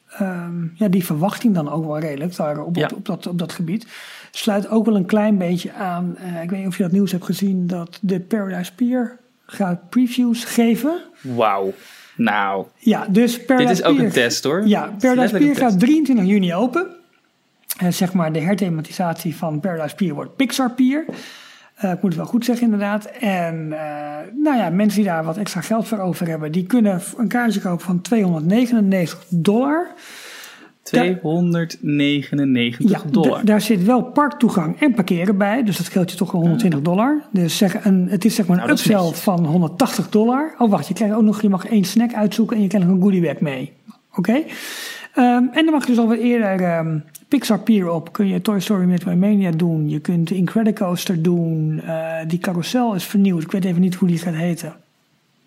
ehm, ja, die verwachting dan ook wel redelijk daar op, Ja. op, op, dat, op dat gebied. Sluit ook wel een klein beetje aan. ik weet niet of je dat nieuws hebt gezien, dat de Paradise Pier gaat previews geven. Wauw. Nou, Ja, dus Paradise dit is ook Pier, een test hoor. Ja, Paradise Pier gaat test. 23 juni open. En zeg maar de herthematisatie van Paradise Pier wordt Pixar Pier. Eh, ik moet het wel goed zeggen inderdaad. En eh, nou ja, mensen die daar wat extra geld voor over hebben, die kunnen een kaartje kopen van 299 dollar. 299 Ja, dollar. daar zit wel parktoegang en parkeren bij. Dus dat scheelt je toch wel 120 dollar. Dus zeg, een, het is zeg maar een Nou, upsell van 180 dollar. Oh wacht, je krijgt ook nog, je mag één snack uitzoeken en je krijgt nog een goodiebag mee. Oké? Ehm, en dan mag je dus alweer eerder ehm, Pixar Pier op. Kun je Toy Story Midway Mania doen. Je kunt Incredicoaster doen. Eh, die carousel is vernieuwd. Ik weet even niet hoe die gaat heten.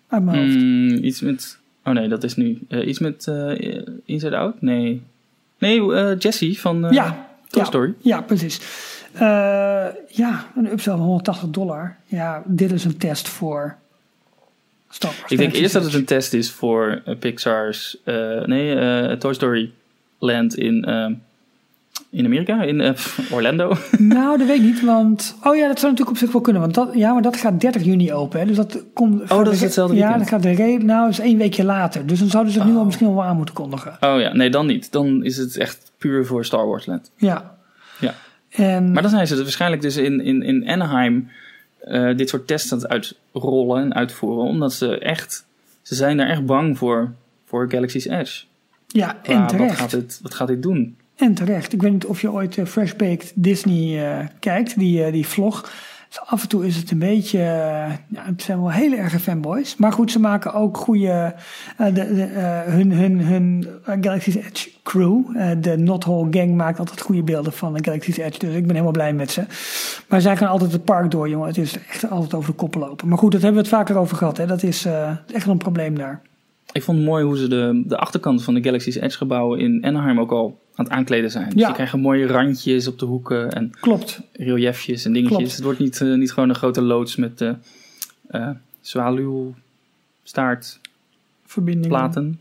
Uit mijn hoofd. Mm, iets met. Oh nee, dat is nu. eh, iets met eh, Inside Out? Nee. Nee, eh Jessie van eh, ja. Toy ja, Story. Ja, precies. Eh, ja, een upsell van 180 dollar. Ja, dit is een test voor Star Wars. Ik denk eerst dat het een test is voor Pixar's. nee, Toy Story Land in. eh, in Amerika, in eh, Orlando. Nou, dat weet ik niet, want... Oh ja, dat zou natuurlijk op zich wel kunnen, want dat, ja, maar dat gaat 30 juni open. Hè, dus dat komt... gaat Oh, dat is de- hetzelfde Ja, weekend. dat gaat de re- Nou, dat is één weekje later. Dus dan zouden ze het nu al misschien wel aan moeten kondigen. Oh ja, nee, dan niet. Dan is het echt puur voor Star Wars Land. Ja. Ja. En, Maar dan zijn ze waarschijnlijk dus in, in, in Anaheim eh, dit soort tests aan het uitrollen en uitvoeren. Omdat ze echt, ze zijn daar echt bang voor, voor Galaxy's Edge. ja, en wat, terecht. gaat dit, wat gaat dit doen? En terecht. Ik weet niet of je ooit eh, Fresh Baked Disney eh, kijkt, die, eh, die vlog. Dus af en toe is het een beetje. ja, het zijn wel hele erge fanboys. Maar goed, ze maken ook goede. de, de, hun hun, hun Galaxy's Edge crew. de Not Whole Gang maakt altijd goede beelden van de Galaxy's Edge. Dus ik ben helemaal blij met ze. Maar zij gaan altijd het park door, jongen. Het is echt altijd over de koppen lopen. Maar goed, dat hebben we het vaker over gehad. Hè. Dat is echt een probleem daar. Ik vond het mooi hoe ze de, de achterkant van de Galaxy's Edge gebouwen in Anaheim ook al aan het aankleden zijn. Dus Ja. je krijgt mooie randjes op de hoeken en Klopt. reliefjes en dingetjes. Klopt. Het wordt niet, eh, niet gewoon een grote loods met eh eh. Verbindingen.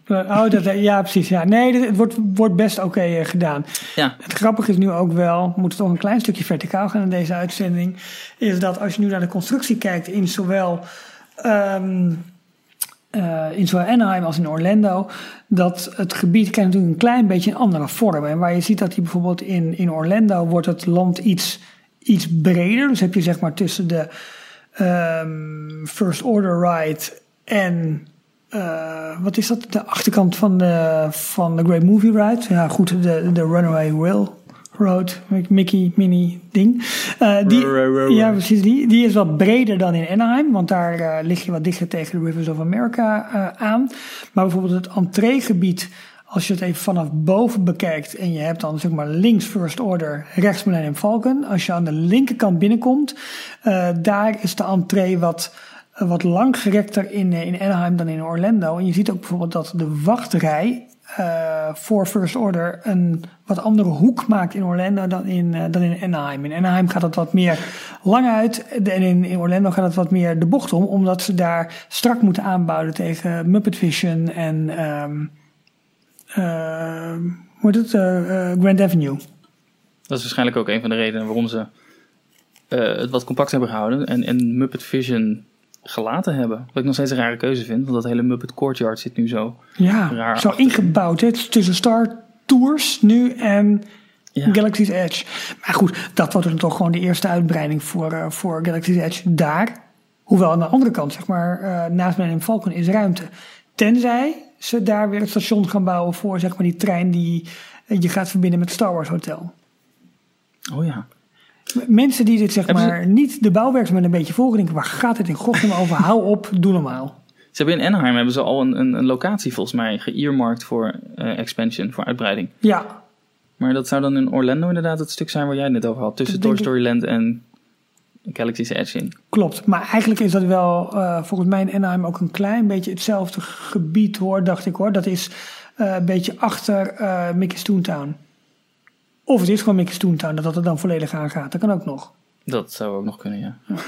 Eh, Oh, dat, ja, precies. Ja. Nee, het wordt, wordt best oké gedaan. Ja, Het grappige is nu ook wel, we moeten toch een klein stukje verticaal gaan in deze uitzending, is dat als je nu naar de constructie kijkt in zowel, ehm, eh, in zowel Anaheim als in Orlando, dat het gebied krijgt natuurlijk een klein beetje een andere vorm. En waar je ziet dat die bijvoorbeeld in, in Orlando wordt het land iets, iets breder. Dus heb je zeg maar tussen de ehm, First Order Ride en eh, wat is dat? De achterkant van de, van de Great Movie Ride. Ja, goed, de, de Runaway Railroad, Mickey, Mini ding. Uh, die, ja, precies. Die, die is wat breder dan in Anaheim, want daar uh, lig je wat dichter tegen de Rivers of America aan. Maar bijvoorbeeld het entreegebied als je het even vanaf boven bekijkt en je hebt dan zeg maar links First Order, rechts Millennium Falcon. Als je aan de linkerkant binnenkomt, daar is de entree wat, wat langgerekter in, in Anaheim dan in Orlando. En je ziet ook bijvoorbeeld dat de wachtrij voor First Order een wat andere hoek maakt in Orlando dan in, dan in Anaheim. In Anaheim gaat het wat meer lang uit en in, in Orlando gaat het wat meer de bocht om, omdat ze daar strak moeten aanbouwen tegen Muppet Vision en... Um, het? Uh, Grand Avenue. Dat is waarschijnlijk ook een van de redenen waarom ze het wat compact hebben gehouden en, en Muppet Vision gelaten hebben. Wat ik nog steeds een rare keuze vind, want dat hele Muppet Courtyard zit nu zo ja, raar zo achter. ingebouwd. Hè? Tussen Star Tours nu en ja. Galaxy's Edge. Maar goed, dat wordt dan toch gewoon de eerste uitbreiding voor, uh, voor Galaxy's Edge daar. Hoewel aan de andere kant, zeg maar, uh, naast Millennium Falcon is ruimte. Tenzij ze daar weer het station gaan bouwen voor zeg maar, die trein die je gaat verbinden met Star Wars Hotel. Oh ja. Mensen die dit zeg hebben maar ze... niet de bouwwerkzaamheden een beetje volgen, denken: waar gaat het in godsnaam over? Hou op, doe normaal. Ze hebben in Anaheim hebben ze al een, een, een locatie volgens mij geëarmarkt voor uh, expansion, voor uitbreiding. Ja. Maar dat zou dan in Orlando inderdaad het stuk zijn waar jij het net over had. Tussen Toy Story Land en Galaxy's Edge in. Klopt, maar eigenlijk is dat wel uh, volgens mij in Anaheim ook een klein beetje hetzelfde gebied hoor, dacht ik hoor. Dat is uh, een beetje achter Mickey's Toontown. Of het is gewoon Mickey's Toontown, dat dat er dan volledig aan gaat. Dat kan ook nog. Dat zou ook nog kunnen, ja.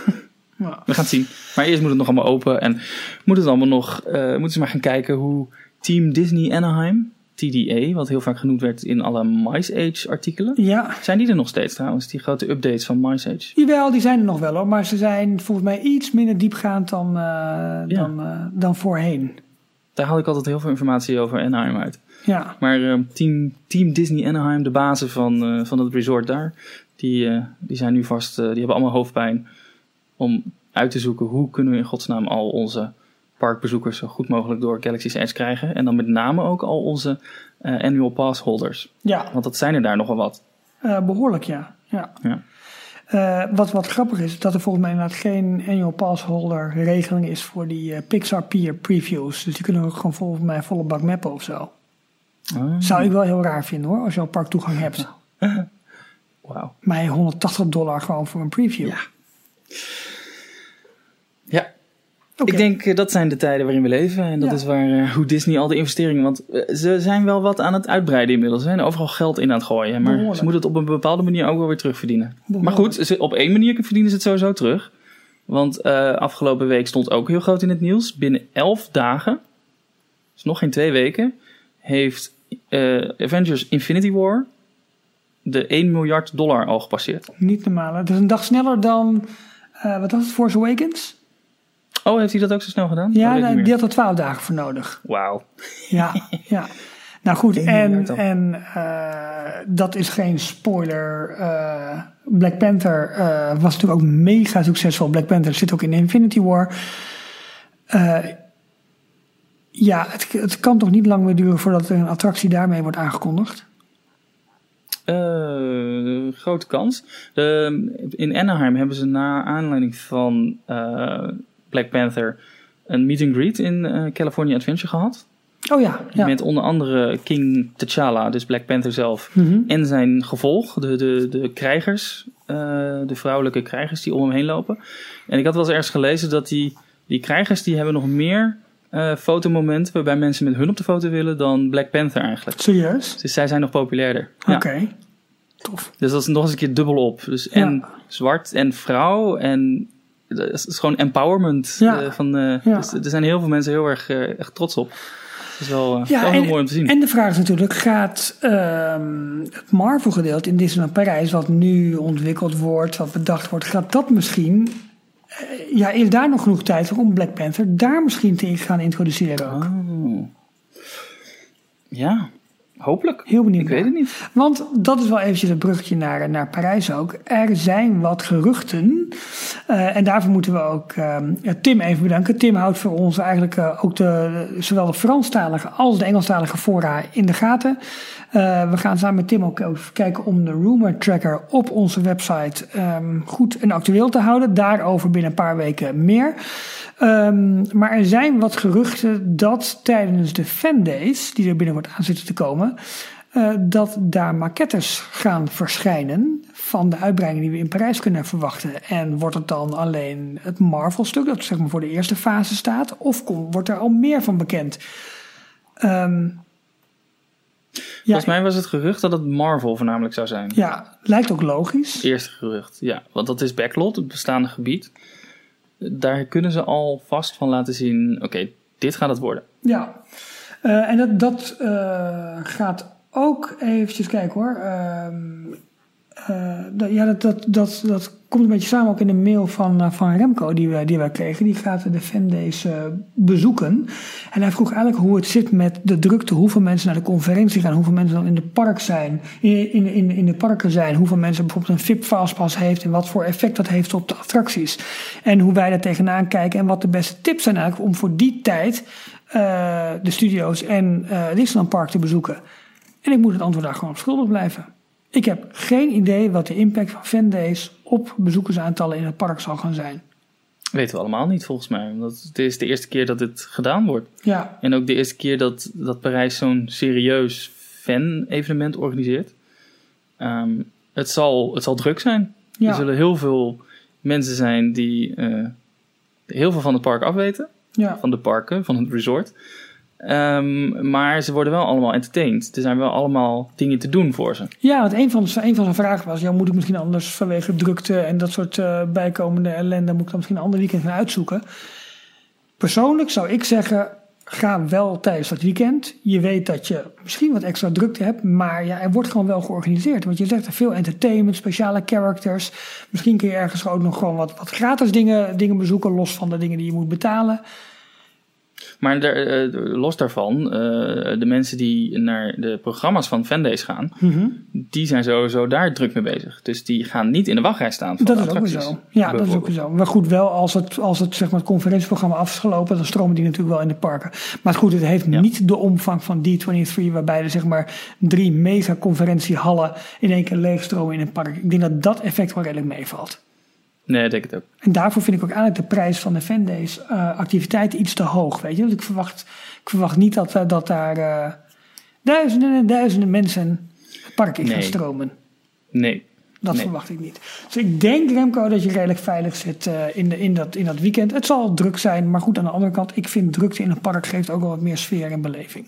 We gaan het zien. Maar eerst moet het nog allemaal open en moet het allemaal nog, moeten ze maar gaan kijken hoe Team Disney Anaheim TDA, wat heel vaak genoemd werd in alle Mice Age artikelen. Ja. Zijn die er nog steeds trouwens, die grote updates van Mice Age? Jawel, die zijn er nog wel hoor, maar ze zijn volgens mij iets minder diepgaand dan, uh, ja. dan, uh, dan voorheen. Daar haal ik altijd heel veel informatie over Anaheim uit. Ja. Maar uh, team, team Disney Anaheim, de bazen van, van het resort daar, die, die zijn nu vast, die hebben allemaal hoofdpijn om uit te zoeken hoe kunnen we in godsnaam al onze parkbezoekers zo goed mogelijk door Galaxy's Edge krijgen. En dan met name ook al onze uh, annual pass holders. Ja. Want dat zijn er daar nogal wat. Uh, behoorlijk, ja. ja. ja. Uh, wat, wat grappig is, dat er volgens mij inderdaad geen annual pass holder regeling is voor die Pixar Pier previews. Dus die kunnen ook gewoon volgens mij volle bak mappen of zo. Oh. Zou ik wel heel raar vinden hoor, als je al parktoegang hebt. Wauw. Maar 180 dollar gewoon voor een preview. Ja, Okay. Ik denk uh, dat zijn de tijden waarin we leven. En dat ja. is waar uh, hoe Disney al de investeringen. Want uh, ze zijn wel wat aan het uitbreiden inmiddels. Ze zijn overal geld in aan het gooien. Maar Behoorlijk. ze moeten het op een bepaalde manier ook wel weer terugverdienen. Behoorlijk. Maar goed, op één manier verdienen ze het sowieso terug. Want afgelopen week stond ook heel groot in het nieuws. Binnen elf dagen, dus nog geen twee weken, heeft Avengers Infinity War de 1 miljard dollar al gepasseerd. Niet normaal. Het is een dag sneller dan, wat was het, Force Awakens? Oh, heeft hij dat ook zo snel gedaan? Ja, nou, die had er twaalf dagen voor nodig. Wauw. Ja, ja. Nou goed, en, en uh, dat is geen spoiler. Uh, Black Panther uh, was natuurlijk ook mega succesvol. Black Panther zit ook in Infinity War. ja, het, het kan toch niet lang meer duren voordat een attractie daarmee wordt aangekondigd? grote kans. De, in Anaheim hebben ze na aanleiding van Black Panther een meet and greet in uh, California Adventure gehad. Oh ja, ja. Met onder andere King T'Challa, dus Black Panther zelf. Mm -hmm. En zijn gevolg, de, de, de krijgers, uh, de vrouwelijke krijgers die om hem heen lopen. En ik had wel eens ergens gelezen dat die, die krijgers die hebben nog meer uh, fotomomenten waarbij mensen met hun op de foto willen dan Black Panther eigenlijk. Serieus? Dus zij zijn nog populairder. Oké. Okay. Ja. Tof. Dus dat is nog eens een keer dubbel op. Dus en ja. zwart en vrouw en het is gewoon empowerment. Ja. Uh, van, uh, ja. dus, er zijn heel veel mensen heel erg, uh, echt trots op. Het is wel, ja, wel en, heel mooi om te zien. En de vraag is natuurlijk, gaat um, het Marvel gedeelte in Disneyland Parijs, wat nu ontwikkeld wordt, wat bedacht wordt, gaat dat misschien, ja, is daar nog genoeg tijd voor om Black Panther daar misschien te gaan introduceren ook? Oh. Ja. Hopelijk. Heel benieuwd. Ik weet het niet. Want dat is wel eventjes een bruggetje naar, naar Parijs ook. Er zijn wat geruchten. eh, en daarvoor moeten we ook eh, Tim even bedanken. Tim houdt voor ons eigenlijk eh, ook de, zowel de Franstalige als de Engelstalige fora in de gaten. We gaan samen met Tim ook even kijken om de rumor tracker op onze website ehm, goed en actueel te houden. Daarover binnen een paar weken meer. Ehm, maar er zijn wat geruchten dat tijdens de fandays, die er binnenkort aan zitten te komen, eh, dat daar maquettes gaan verschijnen van de uitbreiding die we in Parijs kunnen verwachten. En wordt het dan alleen het Marvel-stuk, dat zeg maar voor de eerste fase staat, of kom- wordt er al meer van bekend? Ehm, ja, Volgens mij was het gerucht dat het Marvel voornamelijk zou zijn. ja, lijkt ook logisch. Eerste gerucht, ja. Want dat is Backlot, het bestaande gebied. Daar kunnen ze al vast van laten zien, oké, dit gaat het worden. Ja, Eh, en dat, dat eh, gaat ook eventjes kijken hoor. Ehm, eh, dat, ja, dat, dat, dat, dat komt een beetje samen ook in de mail van, van Remco die die wij kregen. Die gaat de fandays bezoeken. En hij vroeg eigenlijk hoe het zit met de drukte. Hoeveel mensen naar de conferentie gaan. Hoeveel mensen dan in de park zijn. In, in, in, de parken zijn. Hoeveel mensen bijvoorbeeld een VIP fastpass heeft. En wat voor effect dat heeft op de attracties. En hoe wij daar tegenaan kijken. En wat de beste tips zijn eigenlijk om voor die tijd de studio's en eh Disneyland Park te bezoeken. En ik moet het antwoord daar gewoon op schuldig blijven. Ik heb geen idee wat de impact van fandays op bezoekersaantallen in het park zal gaan zijn. Weten we allemaal niet volgens mij. Want het is de eerste keer dat dit gedaan wordt. Ja, En ook de eerste keer dat, dat Parijs zo'n serieus fan-evenement organiseert. Ehm, het, zal, het zal druk zijn. Ja. Er zullen heel veel mensen zijn die eh, heel veel van het park afweten. Ja, Van de parken, van het resort. Ehm, maar ze worden wel allemaal entertained. Er zijn wel allemaal dingen te doen voor ze. ja want een van, een van zijn vragen was: ja, moet ik misschien anders vanwege drukte en dat soort eh, bijkomende ellende, moet ik dan misschien een ander weekend gaan uitzoeken? Persoonlijk zou ik zeggen: ga wel tijdens dat weekend. Je weet dat je misschien wat extra drukte hebt, maar ja, er wordt gewoon wel georganiseerd. Want je zegt er veel entertainment, speciale characters. Misschien kun je ergens ook nog gewoon wat, wat gratis dingen, dingen bezoeken, los van de dingen die je moet betalen. Maar daar, eh, los daarvan, eh, de mensen die naar de programma's van Fandays gaan, Mhm. die zijn sowieso daar druk mee bezig. Dus die gaan niet in de wachtrij staan. Van Dat de is ook zo. Ja, dat is ook zo. Maar goed, wel als het, als het, zeg maar, het conferentieprogramma af is gelopen, dan stromen die natuurlijk wel in de parken. Maar goed, het heeft Ja. niet de omvang van D23, waarbij er zeg maar drie mega conferentiehallen in één keer leegstromen in een park. Ik denk dat dat effect wel redelijk meevalt. Nee, ik denk het ook. En daarvoor vind ik ook eigenlijk de prijs van de fandays eh activiteiten iets te hoog. Weet je? Want ik verwacht, ik verwacht niet dat, eh, dat daar eh, duizenden en duizenden mensen het park in gaan stromen. Nee. Dat Nee. verwacht ik niet. Dus ik denk, Remco, dat je redelijk veilig zit in, de, in, dat, in dat weekend. Het zal druk zijn, maar goed, aan de andere kant, ik vind drukte in een park geeft ook wel wat meer sfeer en beleving.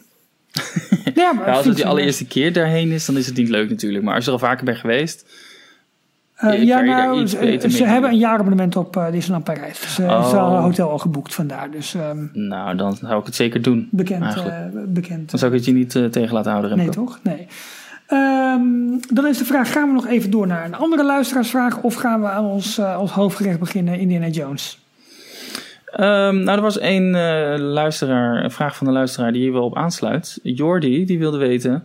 ja, maar Ja, als het je- allereerste keer daarheen is, dan is het niet leuk natuurlijk. Maar als je er al vaker bent geweest, Eh, ja, nou, ze, ze mee hebben een jaarabonnement op uh, Disneyland Parijs. Dus uh, Oh. ze hadden een hotel al geboekt vandaar. Dus ehm, nou, dan zou ik het zeker doen. bekend. Eh, bekend Dan zou ik het je niet eh, tegen laten houden, Remco. nee, toch? Nee. Ehm, dan is de vraag, gaan we nog even door naar een andere luisteraarsvraag... of gaan we aan ons, eh, ons hoofdgerecht beginnen, Indiana Jones? Ehm, nou, er was eh, luisteraar, een vraag van de luisteraar die hier wel op aansluit. Jordi, die wilde weten...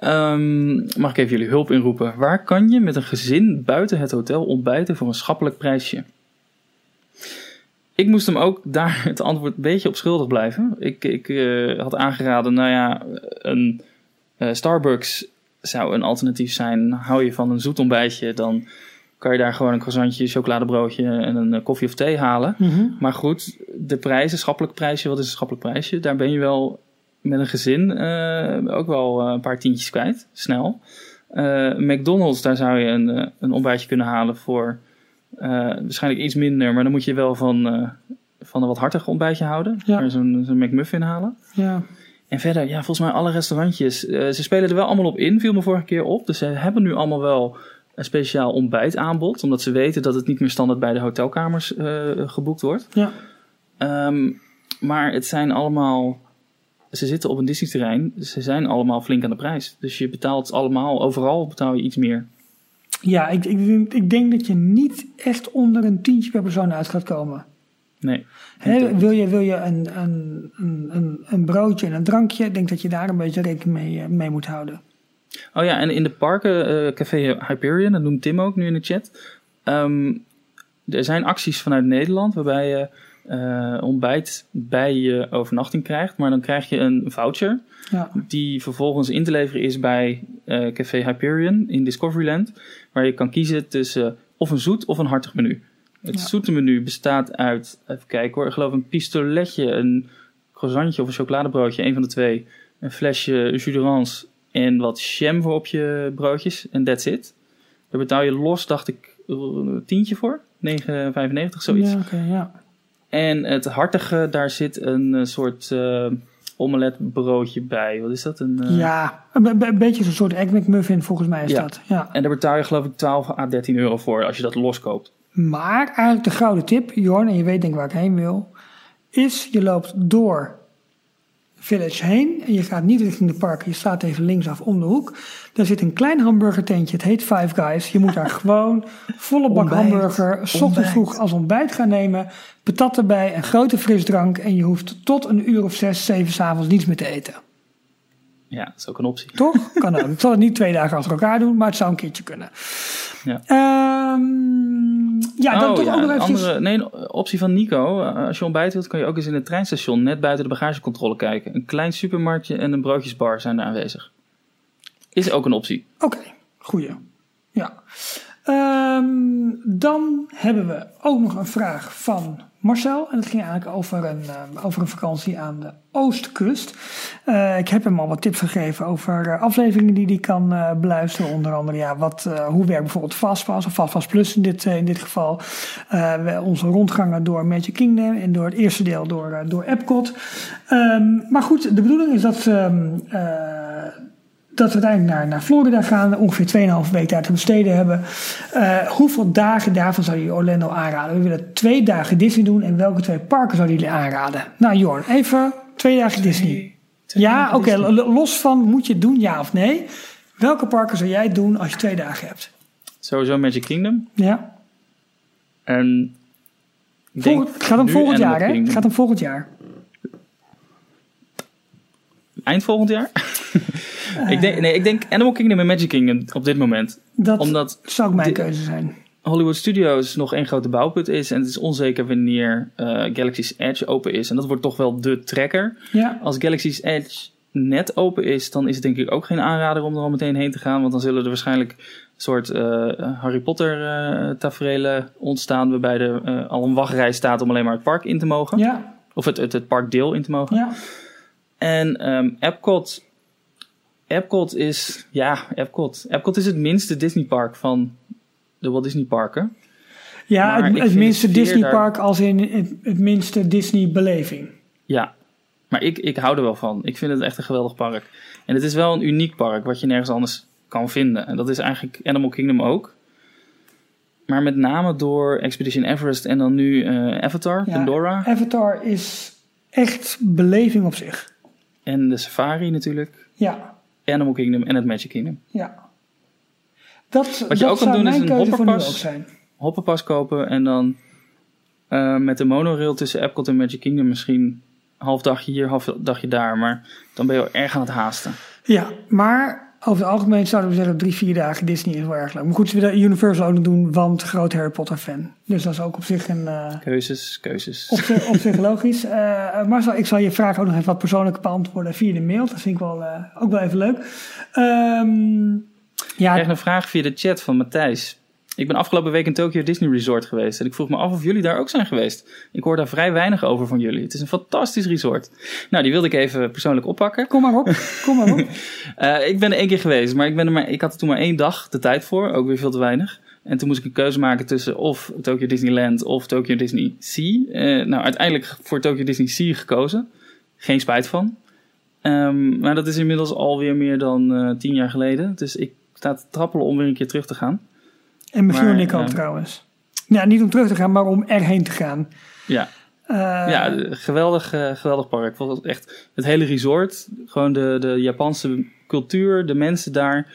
ehm, mag ik even jullie hulp inroepen? Waar kan je met een gezin buiten het hotel ontbijten voor een schappelijk prijsje? Ik moest hem ook daar het antwoord een beetje op schuldig blijven. Ik, ik eh, had aangeraden, nou ja, een eh, Starbucks zou een alternatief zijn. Hou je van een zoet ontbijtje, dan kan je daar gewoon een croissantje, chocoladebroodje en een eh, koffie of thee halen. Maar goed, de prijzen, schappelijk prijsje, wat is een schappelijk prijsje? Daar ben je wel met een gezin eh, ook wel eh, een paar tientjes kwijt, snel. Eh, McDonald's, daar zou je een, een ontbijtje kunnen halen voor waarschijnlijk iets minder, maar dan moet je wel van, van een wat hartiger ontbijtje houden. Ja. Zo'n zo'n McMuffin halen. Ja, En verder, ja, volgens mij alle restaurantjes. ze spelen er wel allemaal op in, viel me vorige keer op. Dus ze hebben nu allemaal wel een speciaal ontbijtaanbod. Omdat ze weten dat het niet meer standaard bij de hotelkamers geboekt wordt. ja. Ehm, maar het zijn allemaal. Ze zitten op een Disney-terrein. Ze zijn allemaal flink aan de prijs. Dus je betaalt allemaal, overal betaal je iets meer. ja ik, ik, denk- ik denk dat je niet echt onder een tientje per persoon uit gaat komen. Nee. Wil je, wil je een, een, een, een, broodje en een drankje? Ik denk dat je daar een beetje rekening mee, eh, mee moet houden. Oh ja, en in de parken, eh, Café Hyperion, dat noemt Tim ook nu in de chat. Ehm, er zijn acties vanuit Nederland waarbij je eh, ontbijt bij je overnachting krijgt. Maar dan krijg je een voucher Ja. die vervolgens in te leveren is bij eh, Café Hyperion in Discoveryland. Waar je kan kiezen tussen of een zoet of een hartig menu. Het Ja. zoete menu bestaat uit, even kijken hoor, ik geloof een pistoletje, een croissantje of een chocoladebroodje, een van de twee. Een flesje jus d'orange en wat jam voor op je broodjes en that's it. Daar betaal je los, dacht ik, een tientje voor. 9,95 zoiets. Ja, oké, ja. En het hartige, daar zit een eh, soort eh omeletbroodje bij. Wat is dat? Een, eh, ja, een, be- een beetje zo'n soort Egg McMuffin volgens mij is Ja. dat. Ja. En daar betaal je geloof ik 12 à 13 euro voor als je dat loskoopt. Maar eigenlijk de gouden tip, Jorn, en je weet denk ik waar ik heen wil, is je loopt door Village heen en je gaat niet richting de park. Je staat even linksaf om de hoek. Daar zit een klein hamburgertentje, het heet Five Guys. Je moet daar gewoon volle bak Ontbijt. hamburger, s ochtends vroeg als ontbijt gaan nemen. Patat erbij, een grote frisdrank en je hoeft tot een uur of zes, zeven s'avonds niets meer te eten. Ja, dat is ook een optie. Toch? Kan ook. Ik zal het niet twee dagen achter elkaar doen, maar het zou een keertje kunnen. Ja. Ehm, ja, dan oh, toch ja, ook nog even... andere, nee, een optie van Nico. Eh, Als je ontbijt wilt, kan je ook eens in het treinstation net buiten de bagagecontrole kijken. Een klein supermarktje en een broodjesbar zijn daar aanwezig. Is ook een optie. Oké, goeie. Ja. Ehm, dan hebben we ook nog een vraag van Marcel. En het ging eigenlijk over een, eh, over een vakantie aan de oostkust. Eh, ik heb hem al wat tips gegeven over eh, afleveringen die hij kan beluisteren. Onder andere ja, wat, hoe werkt bijvoorbeeld Fastpass of Fastpass Plus in dit, in dit geval. Onze rondgangen door Magic Kingdom en door het eerste deel door, door Epcot. Ehm, maar goed, de bedoeling is dat... ehm, eh, dat we uiteindelijk naar, naar Florida gaan, ongeveer 2,5 week daar te besteden hebben. Eh, hoeveel dagen daarvan zou je Orlando aanraden? We willen twee dagen Disney doen en welke twee parken zouden jullie aanraden? Nou Jorn, even twee dagen Disney. ja, oké, lo- los van moet je het doen, ja of nee. Welke parken zou jij doen als je twee dagen hebt? Sowieso Magic Kingdom. Ja, En gaat om nu volgend jaar hè? Gaat om volgend jaar. Eind volgend jaar? ik, denk, nee, ik denk Animal Kingdom en Magic Kingdom op dit moment. Dat Omdat zou ook mijn keuze zijn. Hollywood Studios nog één grote bouwput is. En het is onzeker wanneer eh, Galaxy's Edge open is. En dat wordt toch wel de trekker. Ja, Als Galaxy's Edge net open is, dan is het denk ik ook geen aanrader om er al meteen heen te gaan. Want dan zullen er waarschijnlijk een soort eh, Harry Potter eh tafereelen ontstaan. Waarbij er al een wachtrij staat om alleen maar het park in te mogen. ja, Of het, het, het parkdeel in te mogen. ja. En ehm, Epcot. Epcot is. Ja, Epcot. Epcot is het minste Disneypark van de Walt Disney parken. Ja, het, minste de sfeer Disney daar- park als in het, het minste Disney beleving. Ja. Maar ik, ik hou er wel van. Ik vind het echt een geweldig park. En het is wel een uniek park wat je nergens anders kan vinden. En dat is eigenlijk Animal Kingdom ook. Maar met name door Expedition Everest en dan nu eh, Avatar, Ja, Pandora. Avatar is echt beleving op zich. En de Safari natuurlijk. Ja, Animal Kingdom en het Magic Kingdom. ja. Dat, Wat je dat ook kan doen is een hopperpas. zijn. hoppenpas kopen en dan eh, met de monorail tussen Epcot en Magic Kingdom misschien half dagje hier, half dagje daar. Maar dan ben je wel erg aan het haasten. Ja, maar over het algemeen zouden we zeggen drie, vier dagen Disney is wel erg leuk. Maar goed, we willen Universal ook nog doen, want groot Harry Potter fan. Dus dat is ook op zich een... eh, Keuzes, keuzes. op, zich, op zich logisch. Eh Marcel, ik zal je vraag ook nog even wat persoonlijk beantwoorden via de mail. Dat vind ik wel, eh, ook wel even leuk. Ehm, Ik ja, krijg een vraag via de chat van Matthijs. Ik ben afgelopen week in Tokyo Disney Resort geweest. En ik vroeg me af of jullie daar ook zijn geweest. Ik hoor daar vrij weinig over van jullie. Het is een fantastisch resort. Nou, die wilde ik even persoonlijk oppakken. kom maar op. Kom maar op. Eh, ik ben er één keer geweest, maar ik, ben er maar ik had er toen maar één dag de tijd voor. Ook weer veel te weinig. En toen moest ik een keuze maken tussen of Tokyo Disneyland of Tokyo Disney Sea. Eh, nou, uiteindelijk voor Tokyo Disney Sea gekozen. Geen spijt van. Ehm, maar dat is inmiddels alweer meer dan eh, tien jaar geleden. Dus ik sta te trappelen om weer een keer terug te gaan. En Michiel Maar, en ik ook eh, trouwens. Ja, niet om terug te gaan, maar om erheen te gaan. Ja, Eh, ja geweldig, eh, geweldig park. Het echt het hele resort. Gewoon de, de Japanse cultuur, de mensen daar.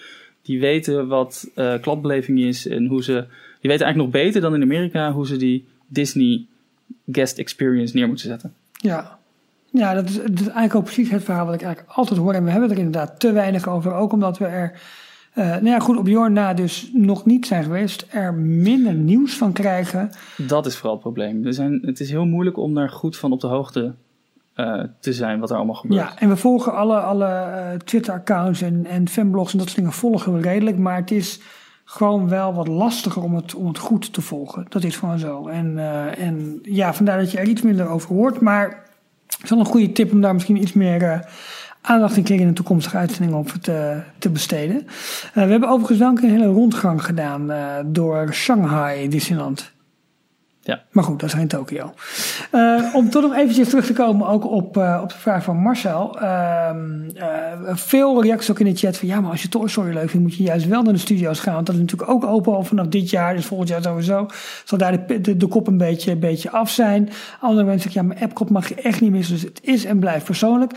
Die weten wat klantbeleving is en hoe ze. Die weten eigenlijk nog beter dan in Amerika hoe ze die Disney guest experience neer moeten zetten. Ja. Ja, dat is, dat is eigenlijk ook precies het verhaal wat ik eigenlijk altijd hoor. En we hebben er inderdaad te weinig over. Ook omdat we er, eh nou ja, goed, op Jorn na dus nog niet zijn geweest. Er minder nieuws van krijgen. Dat is vooral het probleem. Er zijn, het is heel moeilijk om daar goed van op de hoogte eh, te zijn wat er allemaal gebeurt. Ja, en we volgen alle, alle eh, Twitter-accounts en, en fanblogs en dat soort dingen volgen we redelijk. Maar het is gewoon wel wat lastiger om het, om het goed te volgen. Dat is gewoon zo. En, en ja, vandaar dat je er iets minder over hoort. Maar het is wel een goede tip om daar misschien iets meer aandacht een keer in een toekomstige uitzending op te, te besteden. Eh, we hebben overigens wel een keer een hele rondgang gedaan eh, door Shanghai Disneyland. Ja. Maar goed, dat is geen Tokio. Eh, om toch nog eventjes terug te komen ook op, op de vraag van Marcel. Ehm, eh, veel reacties ook in de chat van ja, maar als je Toy Story leuk vindt, moet je juist wel naar de studio's gaan. Want dat is natuurlijk ook open al vanaf dit jaar, dus volgend jaar sowieso. Zal daar de, de, de kop een beetje, een beetje af zijn. Andere mensen zeggen ja, maar Epcot mag je echt niet missen. Dus het is en blijft persoonlijk.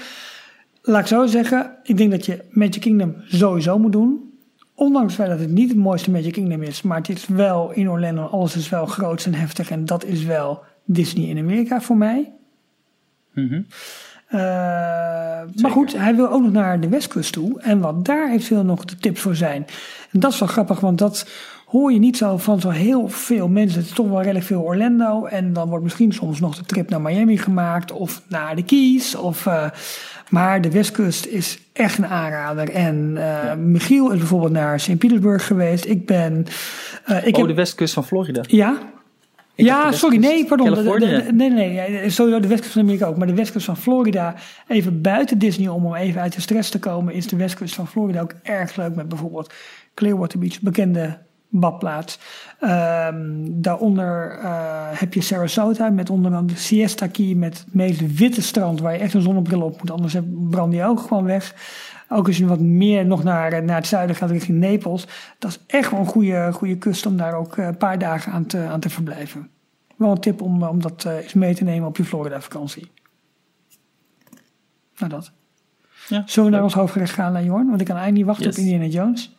Laat ik zo zeggen, ik denk dat je Magic Kingdom sowieso moet doen. Ondanks het feit dat het niet het mooiste Magic Kingdom is, maar het is wel in Orlando, alles is wel groot en heftig en dat is wel Disney in Amerika voor mij. Mhm. Uh, maar goed, hij wil ook nog naar de westkust toe. En wat daar eventueel nog de tips voor zijn. En dat is wel grappig, want dat hoor je niet zo van zo heel veel mensen. Het is toch wel redelijk veel Orlando. En dan wordt misschien soms nog de trip naar Miami gemaakt. Of naar de Keys. Of, uh, maar de westkust is echt een aanrader. En uh, ja. Michiel is bijvoorbeeld naar St. Petersburg geweest. Ik ben... Uh, ik oh, heb, de westkust van Florida. Ja, ik ja, sorry, nee, pardon. De, de, de, nee, nee, nee, sowieso de westkust van Amerika ook. Maar de westkust van Florida, even buiten Disney om, om even uit de stress te komen, is de westkust van Florida ook erg leuk. Met bijvoorbeeld Clearwater Beach, bekende badplaats. Um, daaronder uh, heb je Sarasota met onder andere Siesta Key met het meest witte strand waar je echt een zonnebril op moet, anders brand je ook gewoon weg. Ook als je wat meer nog naar, naar het zuiden gaat richting Napels. Dat is echt wel een goede, goede kust om daar ook een paar dagen aan te, aan te verblijven. Wel een tip om, om dat eens mee te nemen op je Florida vakantie. Nou dat. Ja, Zullen we naar ons hoofdgerecht gaan, Jorn? Want ik kan eigenlijk niet wachten yes. op Indiana Jones.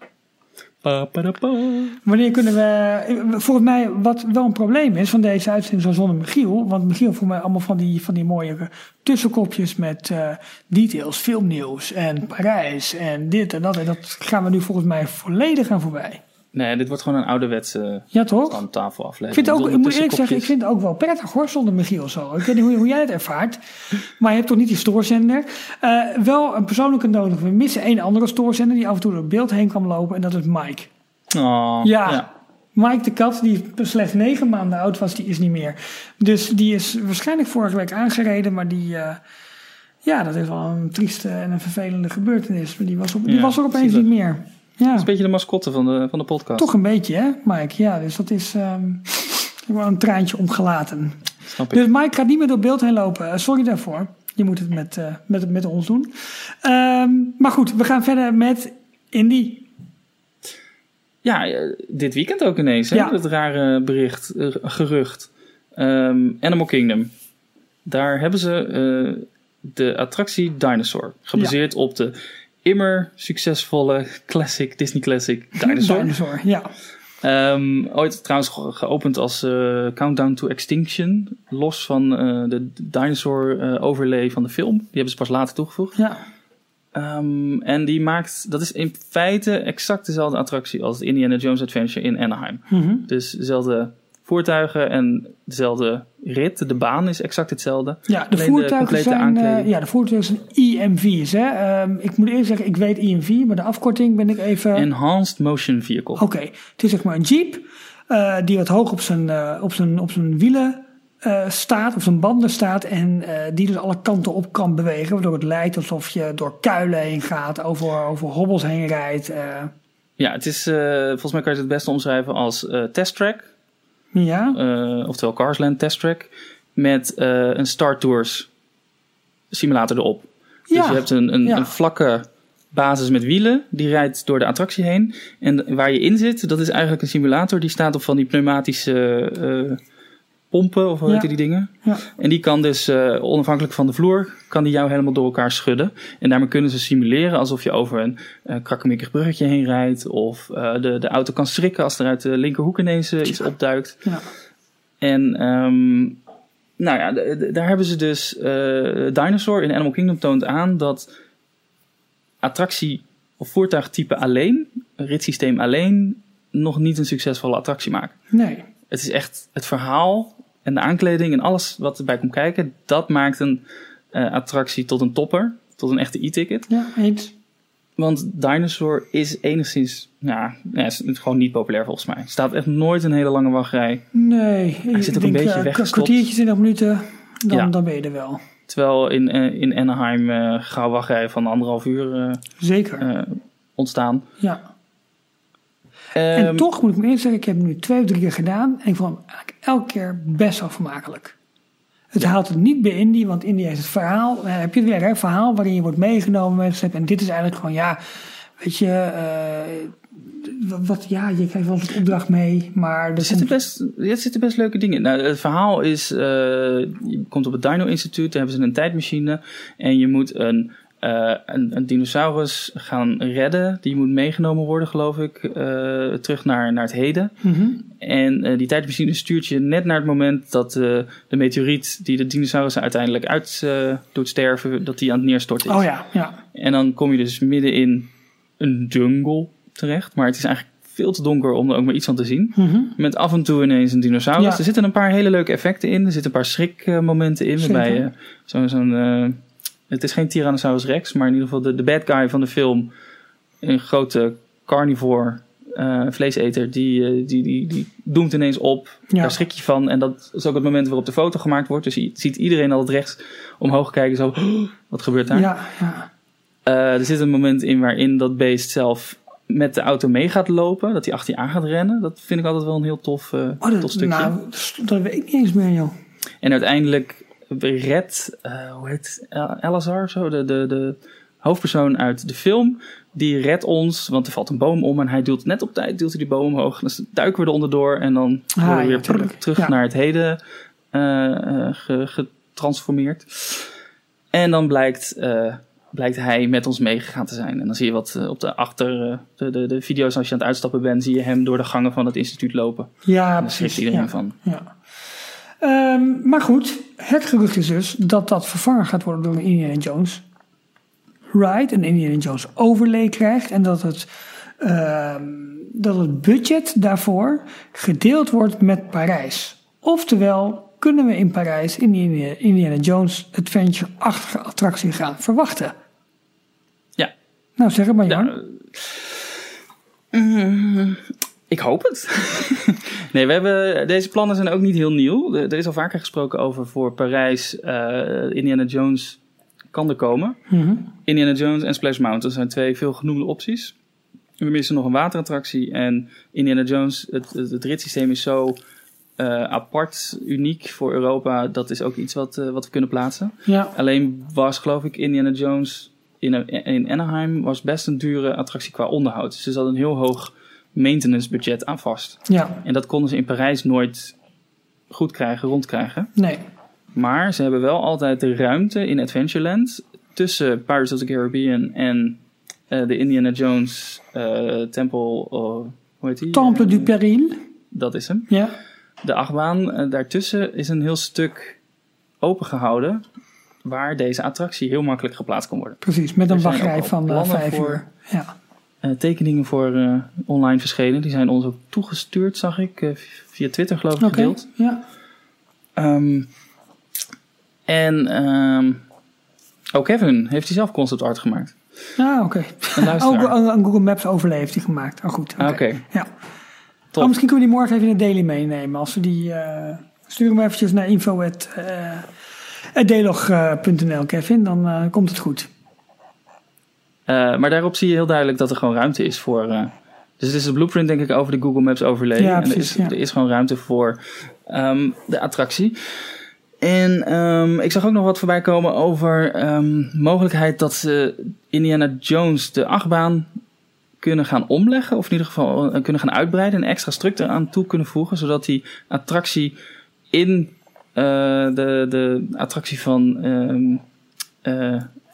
Wanneer kunnen we. Volgens mij, wat wel een probleem is van deze uitzending zo zonder Michiel. Want Michiel voor mij allemaal van die, van die mooie tussenkopjes met uh, details, filmnieuws en Parijs en dit en dat. En dat gaan we nu volgens mij volledig aan voorbij. Nee, dit wordt gewoon een ouderwetse ja, toch? tafel aflevering. Ik, vind het ook, ik moet eerlijk zeggen, ik vind het ook wel prettig hoor, zonder Michiel zo. Ik weet niet hoe, hoe jij het ervaart. Maar je hebt toch niet die stoorzender. Uh, wel een persoonlijke nodig. We missen één andere stoorzender die af en toe door het beeld heen kwam lopen. En dat is Mike. Oh, ja. ja. Mike de kat, die slechts negen maanden oud was, die is niet meer. Dus die is waarschijnlijk vorige week aangereden, maar die... Uh, ja, dat is wel een trieste en een vervelende gebeurtenis. Maar die was, op, die ja, was er opeens niet meer. Ja. Dat is een beetje de mascotte van de, van de podcast. Toch een beetje, hè, Mike? Ja, dus dat is um, wel een traantje omgelaten. Snap dus Mike gaat niet meer door beeld heen lopen. Sorry daarvoor. Je moet het met, uh, met, met ons doen. Um, maar goed, we gaan verder met Indy. Ja, dit weekend ook ineens. Hè? Ja. Dat rare bericht, gerucht. Um, Animal Kingdom. Daar hebben ze uh, de attractie Dinosaur. Gebaseerd ja. op de immer succesvolle classic, Disney classic Dinosaur. Dinosaur, ja. Um, ooit trouwens ge geopend als uh, Countdown to Extinction. Los van uh, de dinosaur uh, overlay van de film. Die hebben ze pas later toegevoegd. Ja. Um, en die maakt, dat is in feite exact dezelfde attractie als de Indiana Jones Adventure in Anaheim. Mm -hmm. Dus dezelfde voertuigen en dezelfde rit. De baan is exact hetzelfde. Ja, de voertuigen, de zijn, uh, ja, de voertuigen zijn EMV's. Hè? Um, ik moet eerst zeggen, ik weet EMV, maar de afkorting ben ik even... Enhanced Motion Vehicle. Oké, okay. het is zeg maar een jeep uh, die wat hoog op zijn, uh, op zijn, op zijn wielen staat, op zijn banden staat en die dus alle kanten op kan bewegen. Waardoor het lijkt alsof je door kuilen heen gaat, over, over hobbels heen rijdt. Ja, het is, volgens mij kan je het het beste omschrijven als testtrack. Ja. Uh, oftewel Carsland Test Track. Met uh, een Star Tours simulator erop. Ja. Dus je hebt een, een, ja. een, vlakke basis met wielen. Die rijdt door de attractie heen. En waar je in zit, dat is eigenlijk een simulator. Die staat op van die pneumatische uh, pompen, of hoe heet die dingen? Ja. En die kan dus uh, onafhankelijk van de vloer, kan die jou helemaal door elkaar schudden. En daarmee kunnen ze simuleren alsof je over een uh, krakkemikkig bruggetje heen rijdt. Of uh, de, de auto kan strikken als er uit de linkerhoek ineens iets opduikt. Ja. En um, nou ja, daar hebben ze dus eh, Dinosaur in Animal Kingdom toont aan dat attractie of voertuigtype alleen, een ritssysteem alleen, nog niet een succesvolle attractie maken. Nee. Het is echt het verhaal en de aankleding en alles wat erbij komt kijken, dat maakt een eh, attractie tot een topper, tot een echte e-ticket. Ja, eens. Want Dinosaur is enigszins, ja, ja, is gewoon niet populair volgens mij. Er staat echt nooit een hele lange wachtrij. Nee. Hij zit ook een beetje eh, weggestopt. kwartiertje, 20 minuten, dan, Ja. dan ben je er wel. Terwijl in, eh, in Anaheim eh gauw wachtrij van anderhalf uur Zeker. ontstaan. ja. En Ehm, toch moet ik me eerst zeggen, ik heb het nu twee of drie keer gedaan. En ik vond hem eigenlijk elke keer best wel vermakelijk. Het haalt het niet bij Indie, want Indie heeft het verhaal. eh, heb je het weer, hè? Verhaal waarin je wordt meegenomen met. En dit is eigenlijk gewoon, ja, weet je, eh, wat, wat- ja, je krijgt wel eens een opdracht mee, maar Er zitten, best, er zitten best leuke dingen in. Nou, het verhaal is, eh, je komt op het Dino Instituut, daar hebben ze een tijdmachine. En je moet een, eh, een, een dinosaurus gaan redden. Die moet meegenomen worden, geloof ik, eh, terug naar, naar het heden. Mhm. En eh, die tijdmachine stuurt je net naar het moment dat de meteoriet die de dinosaurussen uiteindelijk uit doet sterven, dat die aan het neerstorten is. Oh ja, ja. En dan kom je dus midden in een jungle terecht. Maar het is eigenlijk veel te donker om er ook maar iets van te zien. Mhm. Met af en toe ineens een dinosaurus. Ja. Er zitten een paar hele leuke effecten in. Er zitten een paar schrikmomenten in. Waarbij je zo- zo'n... het is geen Tyrannosaurus Rex, maar in ieder geval de, de bad guy van de film. Een grote carnivore eh, vleeseter. Die, eh, die, die, die doemt ineens op. Ja. Daar schrik je van. En dat is ook het moment waarop de foto gemaakt wordt. Dus je ziet iedereen altijd rechts omhoog kijken. Zo, wat gebeurt daar? Ja, ja. Eh, er zit een moment in waarin dat beest zelf met de auto mee gaat lopen. Dat hij achter je aan gaat rennen. Dat vind ik altijd wel een heel tof, Oh, dat, tof stukje. nou, dat weet ik niet eens meer, joh. En uiteindelijk redt, eh, hoe heet El- Elazar of zo, de, de, de hoofdpersoon uit de film. Die redt ons, want er valt een boom om en hij duwt net op tijd duwt hij die boom omhoog. Dan duiken we er onderdoor en dan Ah, worden we weer ja, terug Ja. naar het heden eh, eh, ge- getransformeerd. En dan blijkt, blijkt hij met ons meegegaan te zijn. En dan zie je wat op de achter, de, de, de video's als je aan het uitstappen bent, zie je hem door de gangen van het instituut lopen. Ja, Daar schrikt precies. iedereen ja. van. Ja. Ehm, maar goed, het gerucht is dus dat dat vervangen gaat worden door een Indiana Jones ride. Een Indiana Jones overlay krijgt. En dat het, ehm, dat het budget daarvoor gedeeld wordt met Parijs. Oftewel, kunnen we in Parijs in die Indiana- Indiana Jones Adventure-achtige attractie gaan verwachten? Ja. Nou, zeg het maar, Jan. Ja, ik hoop het. nee, we hebben, deze plannen zijn ook niet heel nieuw. Er is al vaker gesproken over voor Parijs. eh, Indiana Jones kan er komen. Mhm. Indiana Jones en Splash Mountain zijn twee veel genoemde opties. We missen nog een waterattractie. En Indiana Jones, het, het, het ritssysteem is zo eh, apart, uniek voor Europa. Dat is ook iets wat, eh, wat we kunnen plaatsen. Ja, Alleen was, geloof ik, Indiana Jones in, in Anaheim was best een dure attractie qua onderhoud. Dus er zat een heel hoog maintenance budget aan vast. ja, En dat konden ze in Parijs nooit goed krijgen, rondkrijgen. nee. Maar ze hebben wel altijd de ruimte in Adventureland tussen Pirates of the Caribbean en eh, de Indiana Jones eh Temple, oh, hoe heet die? Temple du Péril. Dat is hem. Ja, De achtbaan daartussen is een heel stuk opengehouden waar deze attractie heel makkelijk geplaatst kan worden. precies. Met een wachtrij van vijf voor- uur. Ja. Eh, tekeningen voor eh, online verschenen, die zijn ons ook toegestuurd, zag ik, eh, via Twitter geloof ik gedeeld. ja. Ehm, en ehm ook Kevin heeft hij zelf concept art gemaakt. Ah, oké. Luisteraar. Ook Google Maps overlay heeft hij gemaakt. Oh, goed. Oké. Ah, Ja. Top. Oh, misschien kunnen we die morgen even in de daily meenemen. Als we die... stuur hem eventjes naar info.delog.nl, Kevin. Dan komt het goed. Eh, maar daarop zie je heel duidelijk dat er gewoon ruimte is voor. eh, dus het is een blueprint, denk ik, over de Google Maps overlay. Ja, en er is, ja. er is gewoon ruimte voor ehm, de attractie. En ehm, ik zag ook nog wat voorbij komen over ehm, mogelijkheid dat ze Indiana Jones de achtbaan kunnen gaan omleggen. Of in ieder geval eh, kunnen gaan uitbreiden. Een extra structuur aan toe kunnen voegen. Zodat die attractie in de, de attractie van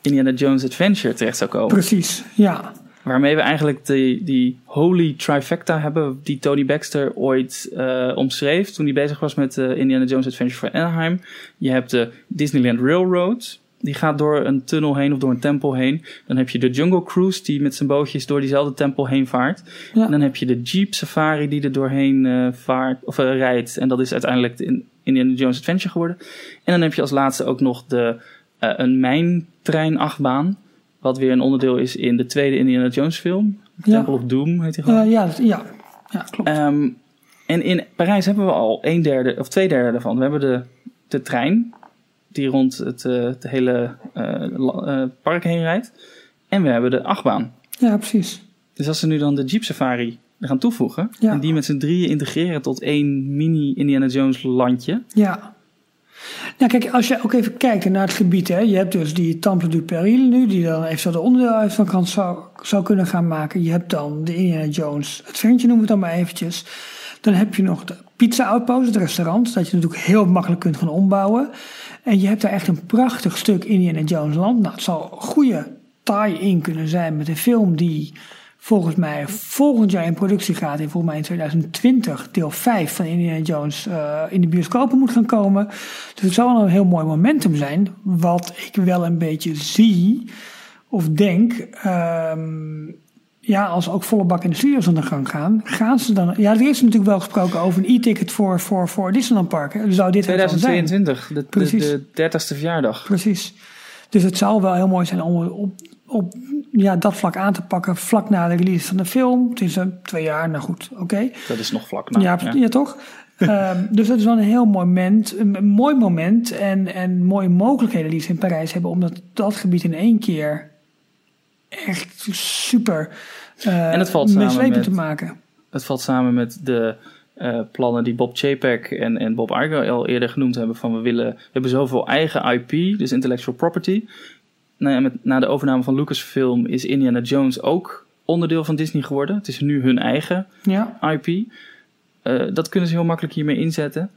Indiana Jones Adventure terecht zou komen. Precies, ja. Waarmee we eigenlijk die, die holy trifecta hebben die Tony Baxter ooit uh, omschreef toen hij bezig was met uh, Indiana Jones Adventure for Anaheim. Je hebt de Disneyland Railroad, die gaat door een tunnel heen of door een tempel heen. Dan heb je de Jungle Cruise die met zijn bootjes door diezelfde tempel heen vaart. Ja. En dan heb je de Jeep Safari die er doorheen uh, vaart of rijdt. En dat is uiteindelijk de Indiana Jones Adventure geworden. En dan heb je als laatste ook nog de, een mijntreinachtbaan. Wat weer een onderdeel is in de tweede Indiana Jones film. Temple of Doom heet hij gewoon. Uh, ja, ja, ja, klopt. Um, en in Parijs hebben we al een derde of twee derde ervan. We hebben de, de trein die rond het, uh, het hele uh, park heen rijdt. En we hebben de achtbaan. Ja, precies. Dus als ze nu dan de Jeep Safari gaan toevoegen. Ja. En die met z'n drieën integreren tot één mini Indiana Jones landje. Ja. Nou, kijk, als je ook even kijkt naar het gebied, hè, je hebt dus die Temple du Péril nu, die dan even de onderdeel uit van kant zou, zou kunnen gaan maken. Je hebt dan de Indiana Jones Adventure, noemen we het dan maar eventjes. Dan heb je nog de Pizza Outpost, het restaurant, dat je natuurlijk heel makkelijk kunt gaan ombouwen. En je hebt daar echt een prachtig stuk Indiana Jones land. Nou, het zal een goede tie-in kunnen zijn met een film die volgens mij volgend jaar in productie gaat. En volgens mij in 2020 deel 5 van Indiana Jones uh, in de bioscopen moet gaan komen. Dus het zou wel een heel mooi momentum zijn. Wat ik wel een beetje zie of denk. Um, ja, als ook volle bak in de studios aan de gang gaan, gaan ze dan. Ja, er is natuurlijk wel gesproken over een e-ticket voor, voor, voor Disneyland Park. Zou dit 2022, de, de, de 30ste verjaardag. Precies. Dus het zou wel heel mooi zijn om op, op ja, dat vlak aan te pakken vlak na de release van de film. Het is een twee jaar, nou goed, oké. Dat is nog vlak na. Ja, ja. ja toch? um, dus dat is wel een heel mooi moment, een mooi moment en, en mooie mogelijkheden die ze in Parijs hebben om dat, dat gebied in één keer echt super uh, en het valt samen met, te maken. Het valt samen met de uh, plannen die Bob Chapek en, en Bob Iger al eerder genoemd hebben van we willen, we hebben zoveel eigen IP, dus intellectual property nou ja, met, na de overname van Lucasfilm is Indiana Jones ook onderdeel van Disney geworden. Het is nu hun eigen ja. IP. Uh, dat kunnen ze heel makkelijk hiermee inzetten.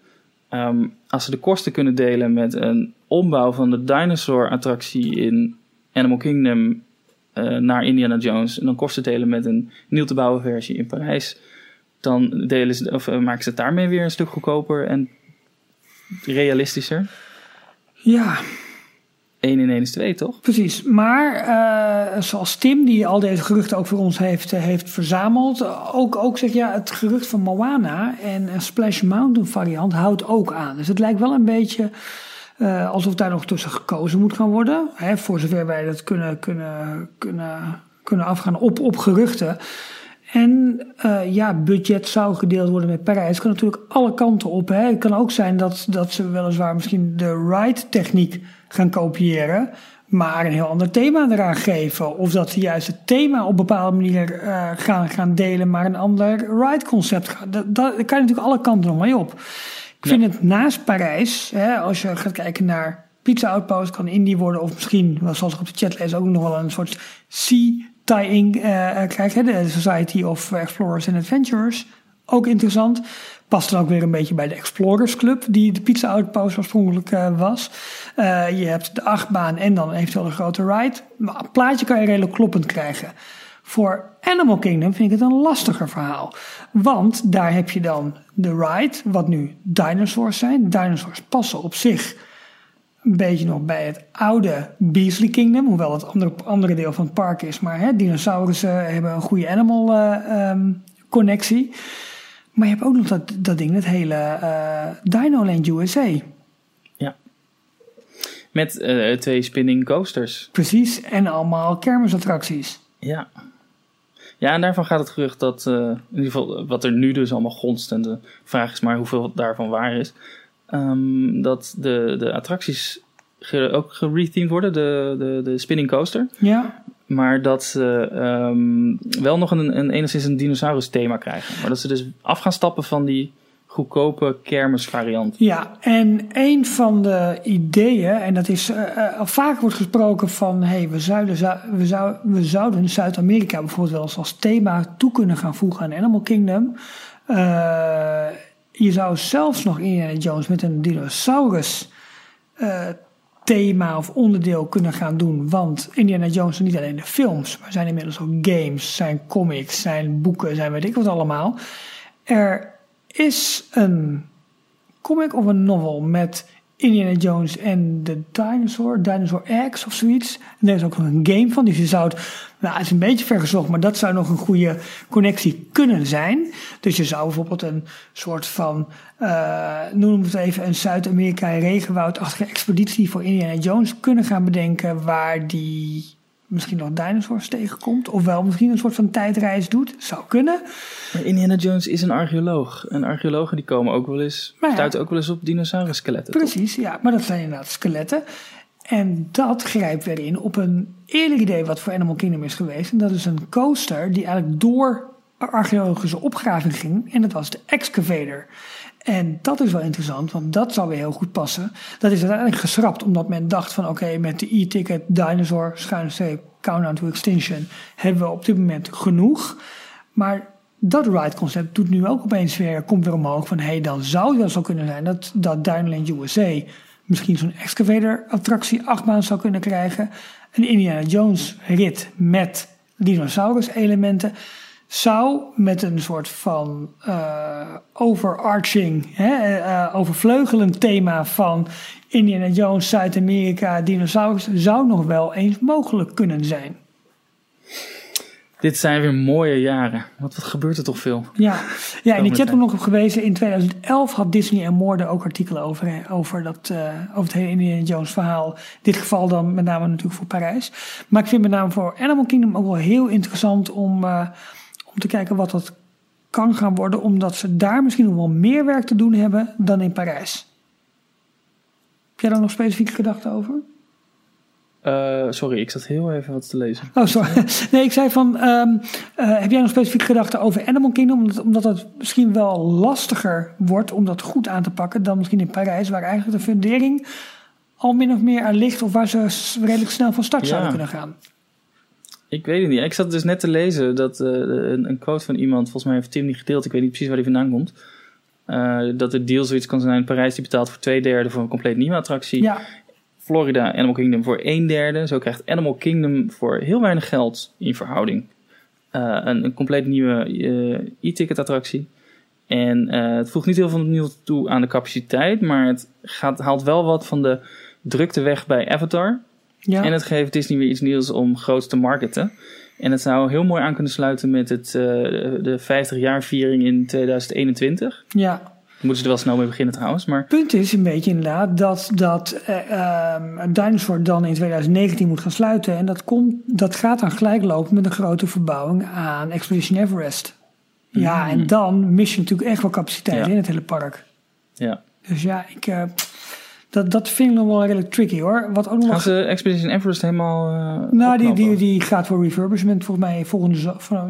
Um, als ze de kosten kunnen delen met een ombouw van de dinosaur-attractie in Animal Kingdom uh, naar Indiana Jones. En dan kosten delen met een nieuw te bouwen versie in Parijs. Dan delen ze, of, uh, maken ze het daarmee weer een stuk goedkoper en realistischer. Ja, 1 in 1 is 2, toch? Precies. Maar uh, zoals Tim, die al deze geruchten ook voor ons heeft, uh, heeft verzameld, ook, ook zegt ja, het gerucht van Moana en een Splash Mountain variant houdt ook aan. Dus het lijkt wel een beetje uh, alsof daar nog tussen gekozen moet gaan worden. Hè, voor zover wij dat kunnen, kunnen, kunnen, kunnen afgaan op, op geruchten. En ja, budget zou gedeeld worden met Parijs. Het kan natuurlijk alle kanten op. Hè. Het kan ook zijn dat, dat ze weliswaar misschien de ride-techniek gaan kopiëren, maar een heel ander thema eraan geven. Of dat ze juist het thema op een bepaalde manier uh, gaan, gaan delen, maar een ander ride-concept. Dat, dat kan je natuurlijk alle kanten nog mee op. Ik vind het naast Parijs, hè, als je gaat kijken naar Pizza Outpost, kan Indie worden, of misschien, zoals ik op de chat lees, ook nog wel een soort sea tie-in uh, krijgen. De Society of Explorers and Adventurers. Ook interessant. Past dan ook weer een beetje bij de Explorers Club, die de Pizza Outpost oorspronkelijk uh, was. Uh, je hebt de achtbaan en dan eventueel een grote ride. Maar een plaatje kan je redelijk kloppend krijgen. Voor Animal Kingdom vind ik het een lastiger verhaal. Want daar heb je dan de ride, wat nu dinosaurs zijn. Dinosaurs passen op zich een beetje nog bij het oude Beasley Kingdom. Hoewel het andere, andere deel van het park is. Maar hè, dinosaurussen hebben een goede animal uh, um, connectie. Maar je hebt ook nog dat, dat ding, het hele uh, Dino Land USA. Ja. Met uh, twee spinning coasters. Precies, en allemaal kermisattracties. Ja. Ja, en daarvan gaat het gerucht dat, uh, in ieder geval wat er nu dus allemaal gonst, en de vraag is maar hoeveel daarvan waar is, um, dat de, de attracties ge, ook gerethemed worden, de, de, de spinning coaster. Ja. Maar dat ze um, wel nog een, een enigszins een dinosaurus thema krijgen. Maar dat ze dus af gaan stappen van die goedkope kermisvariant. Ja, en een van de ideeën, en dat is uh, al vaak wordt gesproken van hey, we, zouden, we, zou, we zouden Zuid-Amerika bijvoorbeeld wel eens als thema toe kunnen gaan voegen aan Animal Kingdom. Uh, je zou zelfs nog Indiana Jones met een dinosaurus thema of onderdeel kunnen gaan doen. Want Indiana Jones zijn niet alleen de films, maar zijn inmiddels ook games, zijn comics, zijn boeken, zijn weet ik wat allemaal. Er is een comic of een novel met Indiana Jones en de Dinosaur, Dinosaur X of zoiets. En er is ook een game van, dus je zou het, nou het is een beetje vergezocht, maar dat zou nog een goede connectie kunnen zijn. Dus je zou bijvoorbeeld een soort van, uh, noem het even, een Zuid-Amerika regenwoudachtige expeditie voor Indiana Jones kunnen gaan bedenken, waar die misschien nog dinosaurs tegenkomt. Ofwel misschien een soort van tijdreis doet. Zou kunnen. Maar Indiana Jones is een archeoloog. En archeologen die komen ook wel eens, ja, stuiten ook wel eens op dinosaurus-skeletten. Precies, ja. Maar dat zijn inderdaad skeletten. En dat grijpt weer in op een eerder idee wat voor Animal Kingdom is geweest. En dat is een coaster die eigenlijk door archeologische opgraving ging. En dat was de excavator. En dat is wel interessant, want dat zou weer heel goed passen. Dat is uiteindelijk geschrapt, omdat men dacht van oké, met de e-ticket Dinosaur, schuine streep, Countdown to Extinction, hebben we op dit moment genoeg. Maar dat ride concept doet nu ook opeens weer, komt weer omhoog van hé, hey, dan zou het zo kunnen zijn dat, dat Dinoland USA misschien zo'n excavator attractie achtbaan zou kunnen krijgen. Een Indiana Jones rit met dinosaurus elementen zou met een soort van uh, overarching, hè, uh, overvleugelend thema van Indiana Jones, Zuid-Amerika, dinosaurus, zou nog wel eens mogelijk kunnen zijn. Dit zijn weer mooie jaren. Wat, wat gebeurt er toch veel? Ja, ja in die chat nog op gewezen. In 2011 had Disney en Moorde ook artikelen over, over, dat, uh, over het hele Indiana Jones verhaal. In dit geval dan met name natuurlijk voor Parijs. Maar ik vind met name voor Animal Kingdom ook wel heel interessant om om te kijken wat dat kan gaan worden, omdat ze daar misschien nog wel meer werk te doen hebben dan in Parijs. Heb jij daar nog specifieke gedachten over? Uh, sorry, ik zat heel even wat te lezen. Oh, sorry. Nee, ik zei van, um, uh, heb jij nog specifieke gedachten over Animal Kingdom? Omdat, omdat het misschien wel lastiger wordt om dat goed aan te pakken dan misschien in Parijs, waar eigenlijk de fundering al min of meer aan ligt of waar ze redelijk snel van start ja. zouden kunnen gaan. Ik weet het niet. Ik zat dus net te lezen dat uh, een, een, quote van iemand, volgens mij heeft Tim die gedeeld, ik weet niet precies waar die vandaan komt. Uh, dat de deal zoiets kan zijn: Parijs die betaalt voor twee derde voor een compleet nieuwe attractie. Ja. Florida, Animal Kingdom voor een derde. Zo krijgt Animal Kingdom voor heel weinig geld in verhouding uh, een, een compleet nieuwe e-ticket attractie. En het voegt niet heel veel nieuw toe aan de capaciteit, maar het gaat, haalt wel wat van de drukte weg bij Avatar. Ja. En het geeft Disney weer iets nieuws om groot te marketen. En het zou heel mooi aan kunnen sluiten met het, de 50-jaar viering in 2021. Ja. Moeten ze er wel snel mee beginnen trouwens. Maar... Het punt is een beetje inderdaad dat, dat uh, um, Dinosaur dan in 2019 moet gaan sluiten. En dat, komt, dat gaat dan gelijk lopen met een grote verbouwing aan Expedition Everest. Ja, mm. en dan mis je natuurlijk echt wel capaciteit ja. in het hele park. Ja. Dus ja, ik... Uh, dat, dat vind ik nog wel redelijk tricky hoor. Wat ook nog... Gaan ze Expedition Everest helemaal. Uh, nou, die, die, die gaat voor refurbishment. Volgens mij volgende,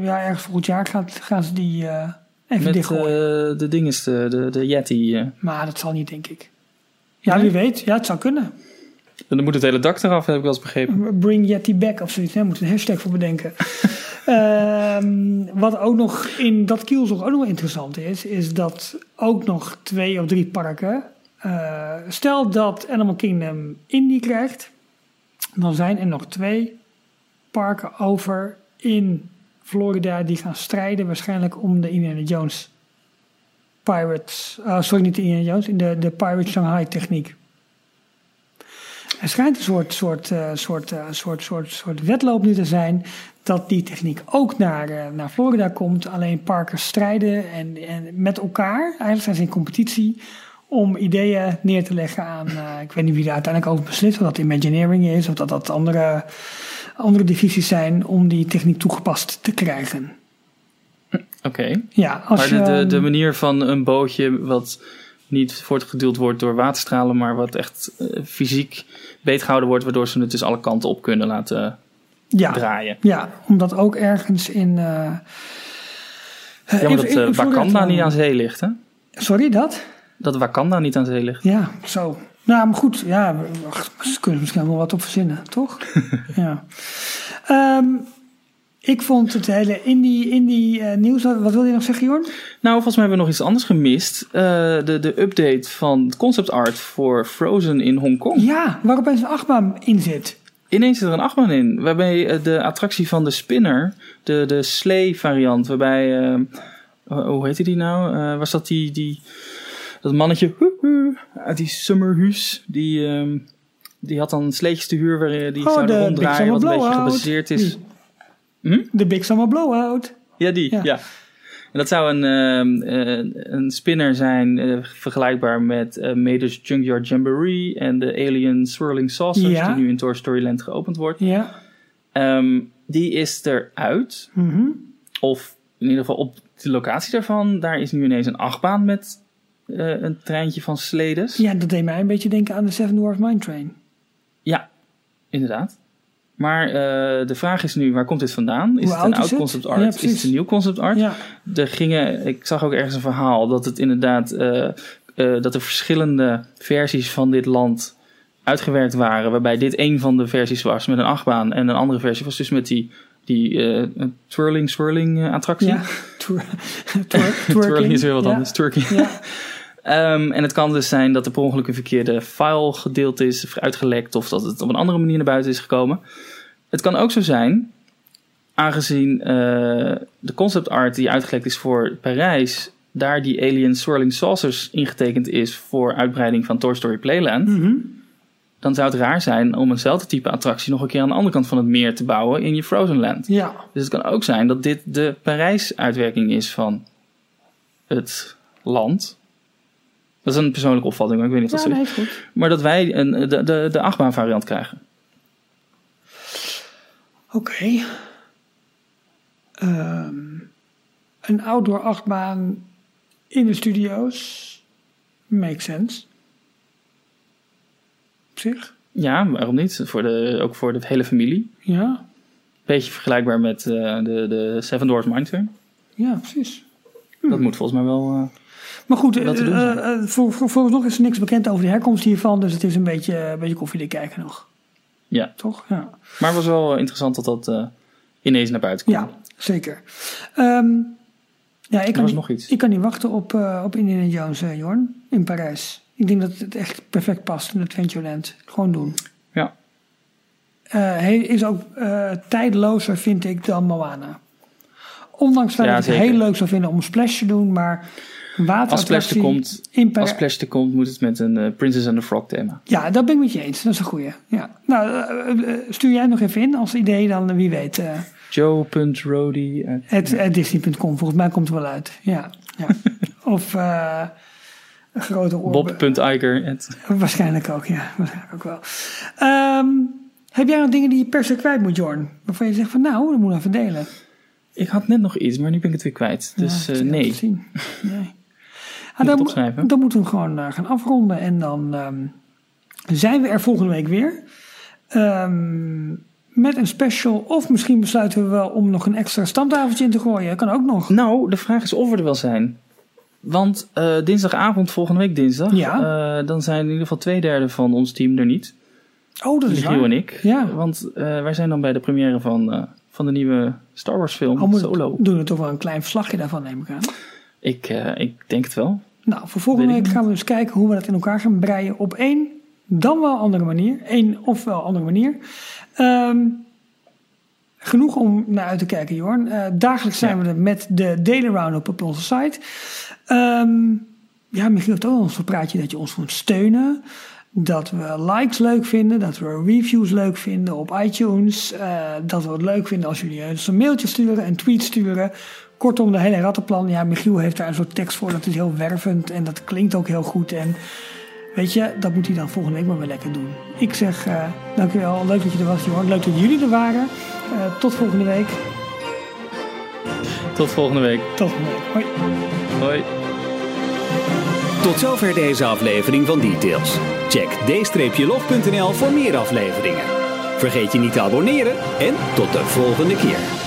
ja, ergens volgend jaar gaat, gaan ze die uh, even Met. Uh, de ding is de, de, de Yeti. Maar dat zal niet, denk ik. Ja, nee? wie weet. Ja, het zou kunnen. Dan moet het hele dak eraf, heb ik wel eens begrepen. Bring Yeti back of zoiets. Daar moet een hashtag voor bedenken. um, wat ook nog in dat kielzog ook nog interessant is, is dat ook nog twee of drie parken uh, stel dat Animal Kingdom Indie krijgt, dan zijn er nog twee parken over in Florida die gaan strijden waarschijnlijk om de Indiana Jones Pirates, uh, sorry niet de Indiana Jones, in de, de Pirate Shanghai techniek. Er schijnt een soort, soort, uh, soort, uh, soort, soort, soort wedloop nu te zijn dat die techniek ook naar, naar Florida komt. Alleen parken strijden en, en met elkaar. Eigenlijk zijn ze in competitie om ideeën neer te leggen aan, ik weet niet wie daar uiteindelijk over beslist, of dat Imagineering is of dat dat andere, andere divisies zijn, om die techniek toegepast te krijgen. Oké. Okay. Ja, als maar de, de, de, manier van een bootje wat niet voortgeduwd wordt door waterstralen, maar wat echt uh, fysiek beetgehouden wordt, waardoor ze het dus alle kanten op kunnen laten ja, draaien. Ja, omdat ook ergens in. Uh, ja, maar dat Wakanda niet aan zee ligt, hè? Sorry, dat? dat Wakanda niet aan zee ligt. Ja, zo. Nou, maar goed, ja, ze kunnen misschien wel wat op verzinnen, toch? ja. Um, Ik vond het hele indie, indie eh, nieuws. Wat wil je nog zeggen, Jorn? Nou, volgens mij hebben we nog iets anders gemist. Eh, de, de update van het concept art voor Frozen in Hongkong. Ja, waar opeens een achtbaan in zit. Ineens zit er een achtbaan in. Waarbij eh, de attractie van de spinner, de, de sleigh variant, waarbij... eh, hoe heette die nou? Eh, was dat die, die... Dat mannetje uit die Summerhuis, die... ehm, die had dan sleetjes te huur waar die Oh, zouden de ronddraaien, wat een beetje gebaseerd is. Hm? De Big Summer Blowout. Ja, die, Ja. ja. En dat zou een, ehm, eh, een spinner zijn, eh, vergelijkbaar met eh Mater's Junkyard Jamboree en de Alien Swirling Saucers, Ja. die nu in Toy Story Land geopend wordt. Ja. Ehm, die is eruit, Mhm. of in ieder geval op de locatie daarvan, daar is nu ineens een achtbaan met eh, een treintje van sledes. Ja, dat deed mij een beetje denken aan de Seven Dwarfs Mine Train. Ja, inderdaad. Maar eh, de vraag is nu, waar komt dit vandaan? Is Hoe het een oud concept Ja, art? is het een nieuw concept art? Ja. er gingen, ik zag ook ergens een verhaal dat het inderdaad, eh, dat er verschillende versies van dit land uitgewerkt waren. Waarbij dit een van de versies was met een achtbaan en een andere versie was dus met die, die eh, twirling swirling attractie. Ja. Twirling is weer wat Ja. anders, twerking. Ja. Ehm, en het kan dus zijn dat er per ongeluk een verkeerde file gedeeld is of uitgelekt of dat het op een andere manier naar buiten is gekomen. Het kan ook zo zijn, aangezien eh, de concept art die uitgelekt is voor Parijs, daar die Alien Swirling Saucers ingetekend is voor uitbreiding van Toy Story Playland, Mhm. dan zou het raar zijn om eenzelfde type attractie nog een keer aan de andere kant van het meer te bouwen in je Frozen Land. ja. Dus het kan ook zijn dat dit de Parijs-uitwerking is van het land. Dat is een persoonlijke opvatting, maar ik weet niet of Ja, dat zo is. Maar dat wij een, de, de, de achtbaan variant krijgen. Oké. Ehm, een outdoor achtbaan in de studio's. Makes sense. Op zich. Ja, waarom niet? Voor de, ook voor de hele familie. Ja. Beetje vergelijkbaar met eh, de, de Seven Dwarfs Mine Train. Ja, precies. Dat moet volgens mij wel... eh, Maar goed, eh, zijn. eh, voor, voor, vooralsnog is er niks bekend over de herkomst hiervan. Dus het is een beetje, een beetje koffiedik kijken nog. ja, Toch? Ja. maar het was wel interessant dat dat eh, ineens naar buiten kwam. Ja, zeker. Ehm, ja, ik kan, niet, nog iets. ik kan niet wachten op, eh, op Indiana Jones, eh, Jorn, in Parijs. Ik denk dat het echt perfect past in Adventureland. Gewoon doen. Ja. Eh, hij is ook eh tijdlozer, vind ik, dan Moana. Ondanks Ja, dat ik het heel leuk zou vinden om Splash te doen, maar Als Splash er komt, als. Splash er komt, moet het met een eh, Princess and the Frog thema. Ja, dat ben ik met je eens. Dat is een goeie. Ja. Nou, eh, eh, stuur jij nog even in als idee, dan wie weet. eh, Joe.Rody. Disney.com, volgens mij komt het wel uit. Ja, ja. of een grote. Bob.Iger. Waarschijnlijk ook, ja. Waarschijnlijk ook wel. Ehm, heb jij nog dingen die je per se kwijt moet, Jorn? Waarvan je zegt van nou, dat moet even delen. Ik had net nog iets, maar nu ben ik het weer kwijt. Dus Ja, ik nee. te zien. nee. Dan, dan moeten we hem gewoon eh, gaan afronden. En dan ehm, zijn we er volgende week weer. Ehm, met een special. Of misschien besluiten we wel om nog een extra stamtafeltje in te gooien. Kan ook nog. Nou, de vraag is of we er wel zijn. Want eh, dinsdagavond, volgende week dinsdag, Ja. eh, dan zijn in ieder geval twee derde van ons team er niet. Oh, dat is Michiel waar. en ik. Ja. Want wij zijn dan bij de première van, van de nieuwe Star Wars film, Al moet Solo. doen we toch wel een klein verslagje daarvan, neem ik aan. Ik, ik denk het wel. Nou, voor volgende week gaan we dus kijken hoe we dat in elkaar gaan breien op één, dan wel andere manier. Eén of wel andere manier. Ehm, genoeg om naar uit te kijken, Jorn. Eh, dagelijks zijn Ja. we er met de daily roundup op onze site. Ehm, ja, Michiel heeft ook nog een praatje dat je ons moet steunen. Dat we likes leuk vinden, dat we reviews leuk vinden op iTunes. eh, dat we het leuk vinden als jullie ons een mailtje sturen en tweets sturen. Kortom, de hele rattenplan. Ja, Michiel heeft daar een soort tekst voor. Dat is heel wervend en dat klinkt ook heel goed. En weet je, dat moet hij dan volgende week maar weer lekker doen. Ik zeg eh dankjewel. Leuk dat je er was, Johan. Leuk dat jullie er waren. Eh, tot volgende week. Tot volgende week. Tot volgende week. Hoi. Hoi. Tot zover deze aflevering van Details. Check d-log.nl voor meer afleveringen. Vergeet je niet te abonneren en tot de volgende keer.